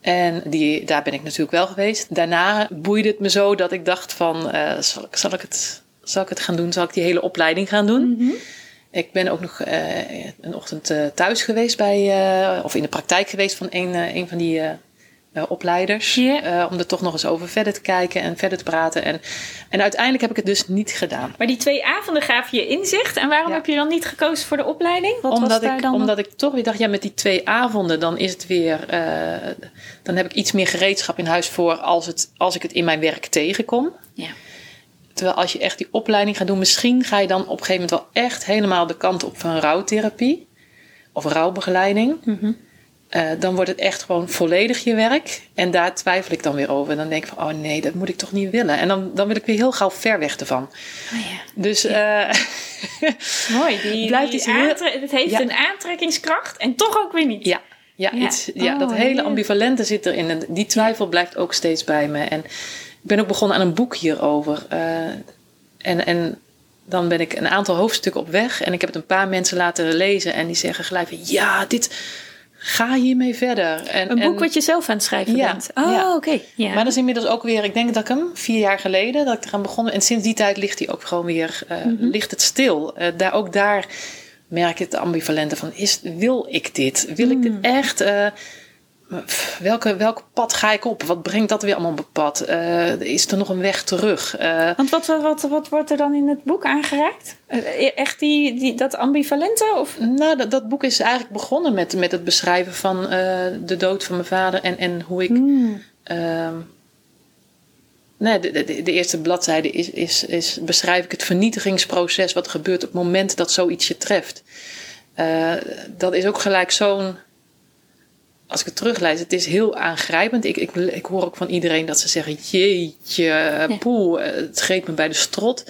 En die, daar ben ik natuurlijk wel geweest. Daarna boeide het me zo dat ik dacht van... eh, zal, ik, zal, ik het, zal ik het gaan doen? Zal ik die hele opleiding gaan doen? Mhm. Ik ben ook nog eh, een ochtend eh, thuis geweest bij... of in de praktijk geweest van een, een van die... eh, opleiders. Eh, om er toch nog eens over verder te kijken en verder te praten. En, en uiteindelijk heb ik het dus niet gedaan. Maar die twee avonden gaven je inzicht. En waarom Ja. heb je dan niet gekozen voor de opleiding? Wat was omdat daar ik, dan omdat ik toch weer dacht, ja, met die twee avonden, dan is het weer. eh, dan heb ik iets meer gereedschap in huis voor als, het, als ik het in mijn werk tegenkom. Ja. Terwijl als je echt die opleiding gaat doen, misschien ga je dan op een gegeven moment wel echt helemaal de kant op van rouwtherapie of rouwbegeleiding. Mhm. Eh, dan wordt het echt gewoon volledig je werk. En daar twijfel ik dan weer over. En dan denk ik van, oh nee, dat moet ik toch niet willen. En dan, dan wil ik weer heel gauw ver weg ervan. Oh ja. Dus eh, Mooi. Die, Blijft die iets heel- aantre- het heeft Ja. een aantrekkingskracht en toch ook weer niet. Ja, ja, Ja. Iets, ja Oh, dat hele ja. ambivalente zit erin. En die twijfel blijft ook steeds bij me. En ik ben ook begonnen aan een boek hierover. Eh, en, en dan ben ik een aantal hoofdstukken op weg. En ik heb het een paar mensen laten lezen. En die zeggen gelijk van, ja, dit, ga hiermee verder. En, Een boek en- wat je zelf aan het schrijven Ja, bent. Oh, ja. oké. Ja. Maar dat is inmiddels ook weer, ik denk dat ik hem vier jaar geleden, dat ik eraan begonnen. En sinds die tijd ligt hij ook gewoon weer, eh, Mhm. ligt het stil. Eh, daar, ook daar merk ik het ambivalente van, is, wil ik dit? Wil ik Mm. dit echt? Eh, welke, welk pad ga ik op? Wat brengt dat weer allemaal op het pad? Eh, is er nog een weg terug? Uh, Want wat, wat, wat, wordt er dan in het boek aangeraakt? Uh, echt die, die, dat ambivalente? Of? Nou, dat, dat boek is eigenlijk begonnen met, met het beschrijven van de dood van mijn vader en, en hoe ik. Hmm. Ehm, nee, de, de, de, eerste bladzijde is, is, is beschrijf ik het vernietigingsproces wat gebeurt op het moment dat zoiets je treft. dat is ook gelijk zo'n als ik het teruglees, het is heel aangrijpend. Ik, ik, ik hoor ook van iedereen dat ze zeggen: Jeetje, ja. poeh, het greep me bij de strot.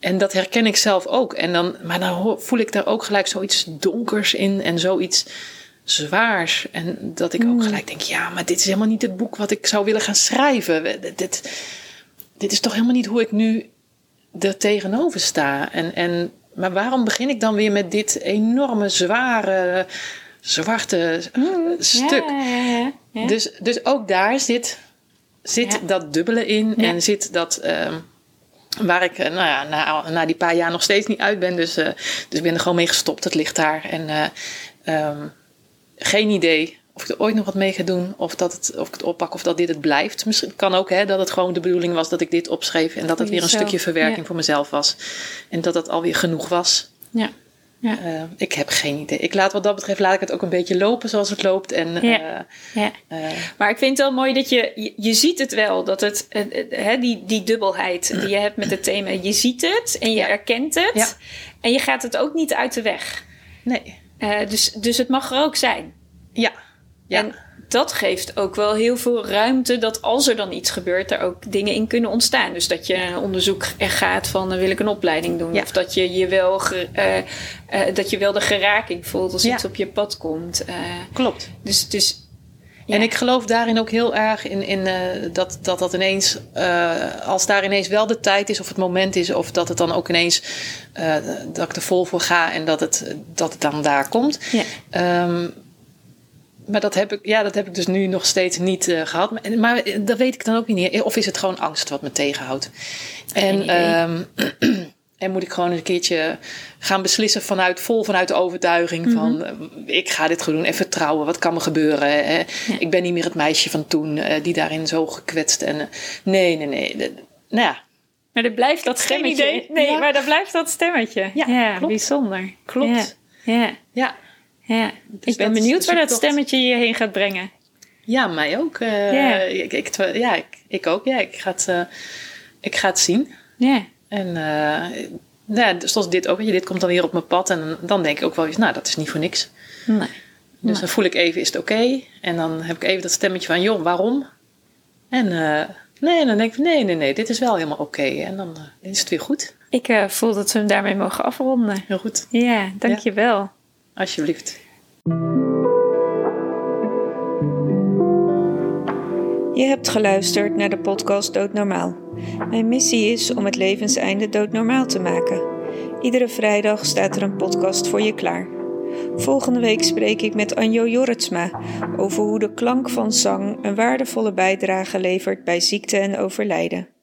En dat herken ik zelf ook. En dan, maar dan voel ik daar ook gelijk zoiets donkers in en zoiets zwaars. En dat ik ook mm. gelijk denk: ja, maar dit is helemaal niet het boek wat ik zou willen gaan schrijven. Dit, dit is toch helemaal niet hoe ik nu er tegenover sta. En, en, maar waarom begin ik dan weer met dit enorme, zware zwarte mm, stuk. Ja, dus, dus ook daar zit, zit dat dubbele in en zit dat. Um, waar ik uh, nou ja, na, na die paar jaar nog steeds niet uit ben. Dus, uh, dus ik ben er gewoon mee gestopt. Het ligt daar. En uh, um, geen idee of ik er ooit nog wat mee ga doen. Of, dat het, of ik het oppak of dat dit het blijft. Misschien kan ook hè, dat het gewoon de bedoeling was dat ik dit opschreef. En dat het weer een stukje verwerking voor mezelf was. En dat het alweer genoeg was. Ja. Ja. Uh, ik heb geen idee. Ik laat wat dat betreft, laat ik het ook een beetje lopen zoals het loopt. En, ja. Uh, ja. Uh, maar ik vind het wel mooi dat je, je, je ziet het wel, dat het, hè, die, die dubbelheid die je hebt met het thema. Je ziet het en je erkent het. En je gaat het ook niet uit de weg. Nee. dus, dus het mag er ook zijn. Ja. ja. En dat geeft ook wel heel veel ruimte dat als er dan iets gebeurt, er ook dingen in kunnen ontstaan. Dus dat je onderzoek er gaat van wil ik een opleiding doen. Of dat je, je wel uh, uh, dat je wel de geraking voelt als ja. iets op je pad komt. Klopt. Dus, dus ja. En ik geloof daarin ook heel erg in, in uh, dat, dat dat ineens, uh, als daar ineens wel de tijd is of het moment is, of dat het dan ook ineens, uh, dat ik er vol voor ga en dat het, dat het dan daar komt. Ja. Um, maar dat heb, ik, ja, dat heb ik dus nu nog steeds niet uh, gehad. Maar, maar, dat weet ik dan ook niet. Of is het gewoon angst wat me tegenhoudt? En, um, en moet ik gewoon een keertje gaan beslissen vanuit, vol vanuit de overtuiging mm -hmm. van... Uh, ik ga dit gewoon doen en vertrouwen. Wat kan me gebeuren? Hè? Ja. Ik ben niet meer het meisje van toen uh, die daarin zo gekwetst. En, nee, nee, nee. De, nou ja. Maar er blijft dat stemmetje. Idee. Nee, ja. maar er blijft dat stemmetje. Ja, ja klopt. bijzonder. Klopt. Ja. ja. Ja, dus ik ben benieuwd waar dat stemmetje je heen gaat brengen. Ja, mij ook. Uh, ja. Ik, ik, ja, ik, ik, ook. Ja, ik ga het, uh, ik ga het zien. Ja. En uh, ja, zoals dit ook. Dit komt dan weer op mijn pad. En dan denk ik ook wel eens, nou, dat is niet voor niks. Nee. Dus nee. dan voel ik even, is het oké? Okay? En dan heb ik even dat stemmetje van, joh, waarom? En nee, en dan denk ik, nee, nee, nee, dit is wel helemaal oké. Okay. En dan is het weer goed. Ik voel dat we hem daarmee mogen afronden. Heel goed. Ja, dankjewel. Ja. Alsjeblieft. Je hebt geluisterd naar de podcast Doodnormaal. Mijn missie is om het levenseinde doodnormaal te maken. Iedere vrijdag staat er een podcast voor je klaar. Volgende week spreek ik met Anjo Jorritsma over hoe de klank van zang een waardevolle bijdrage levert bij ziekte en overlijden.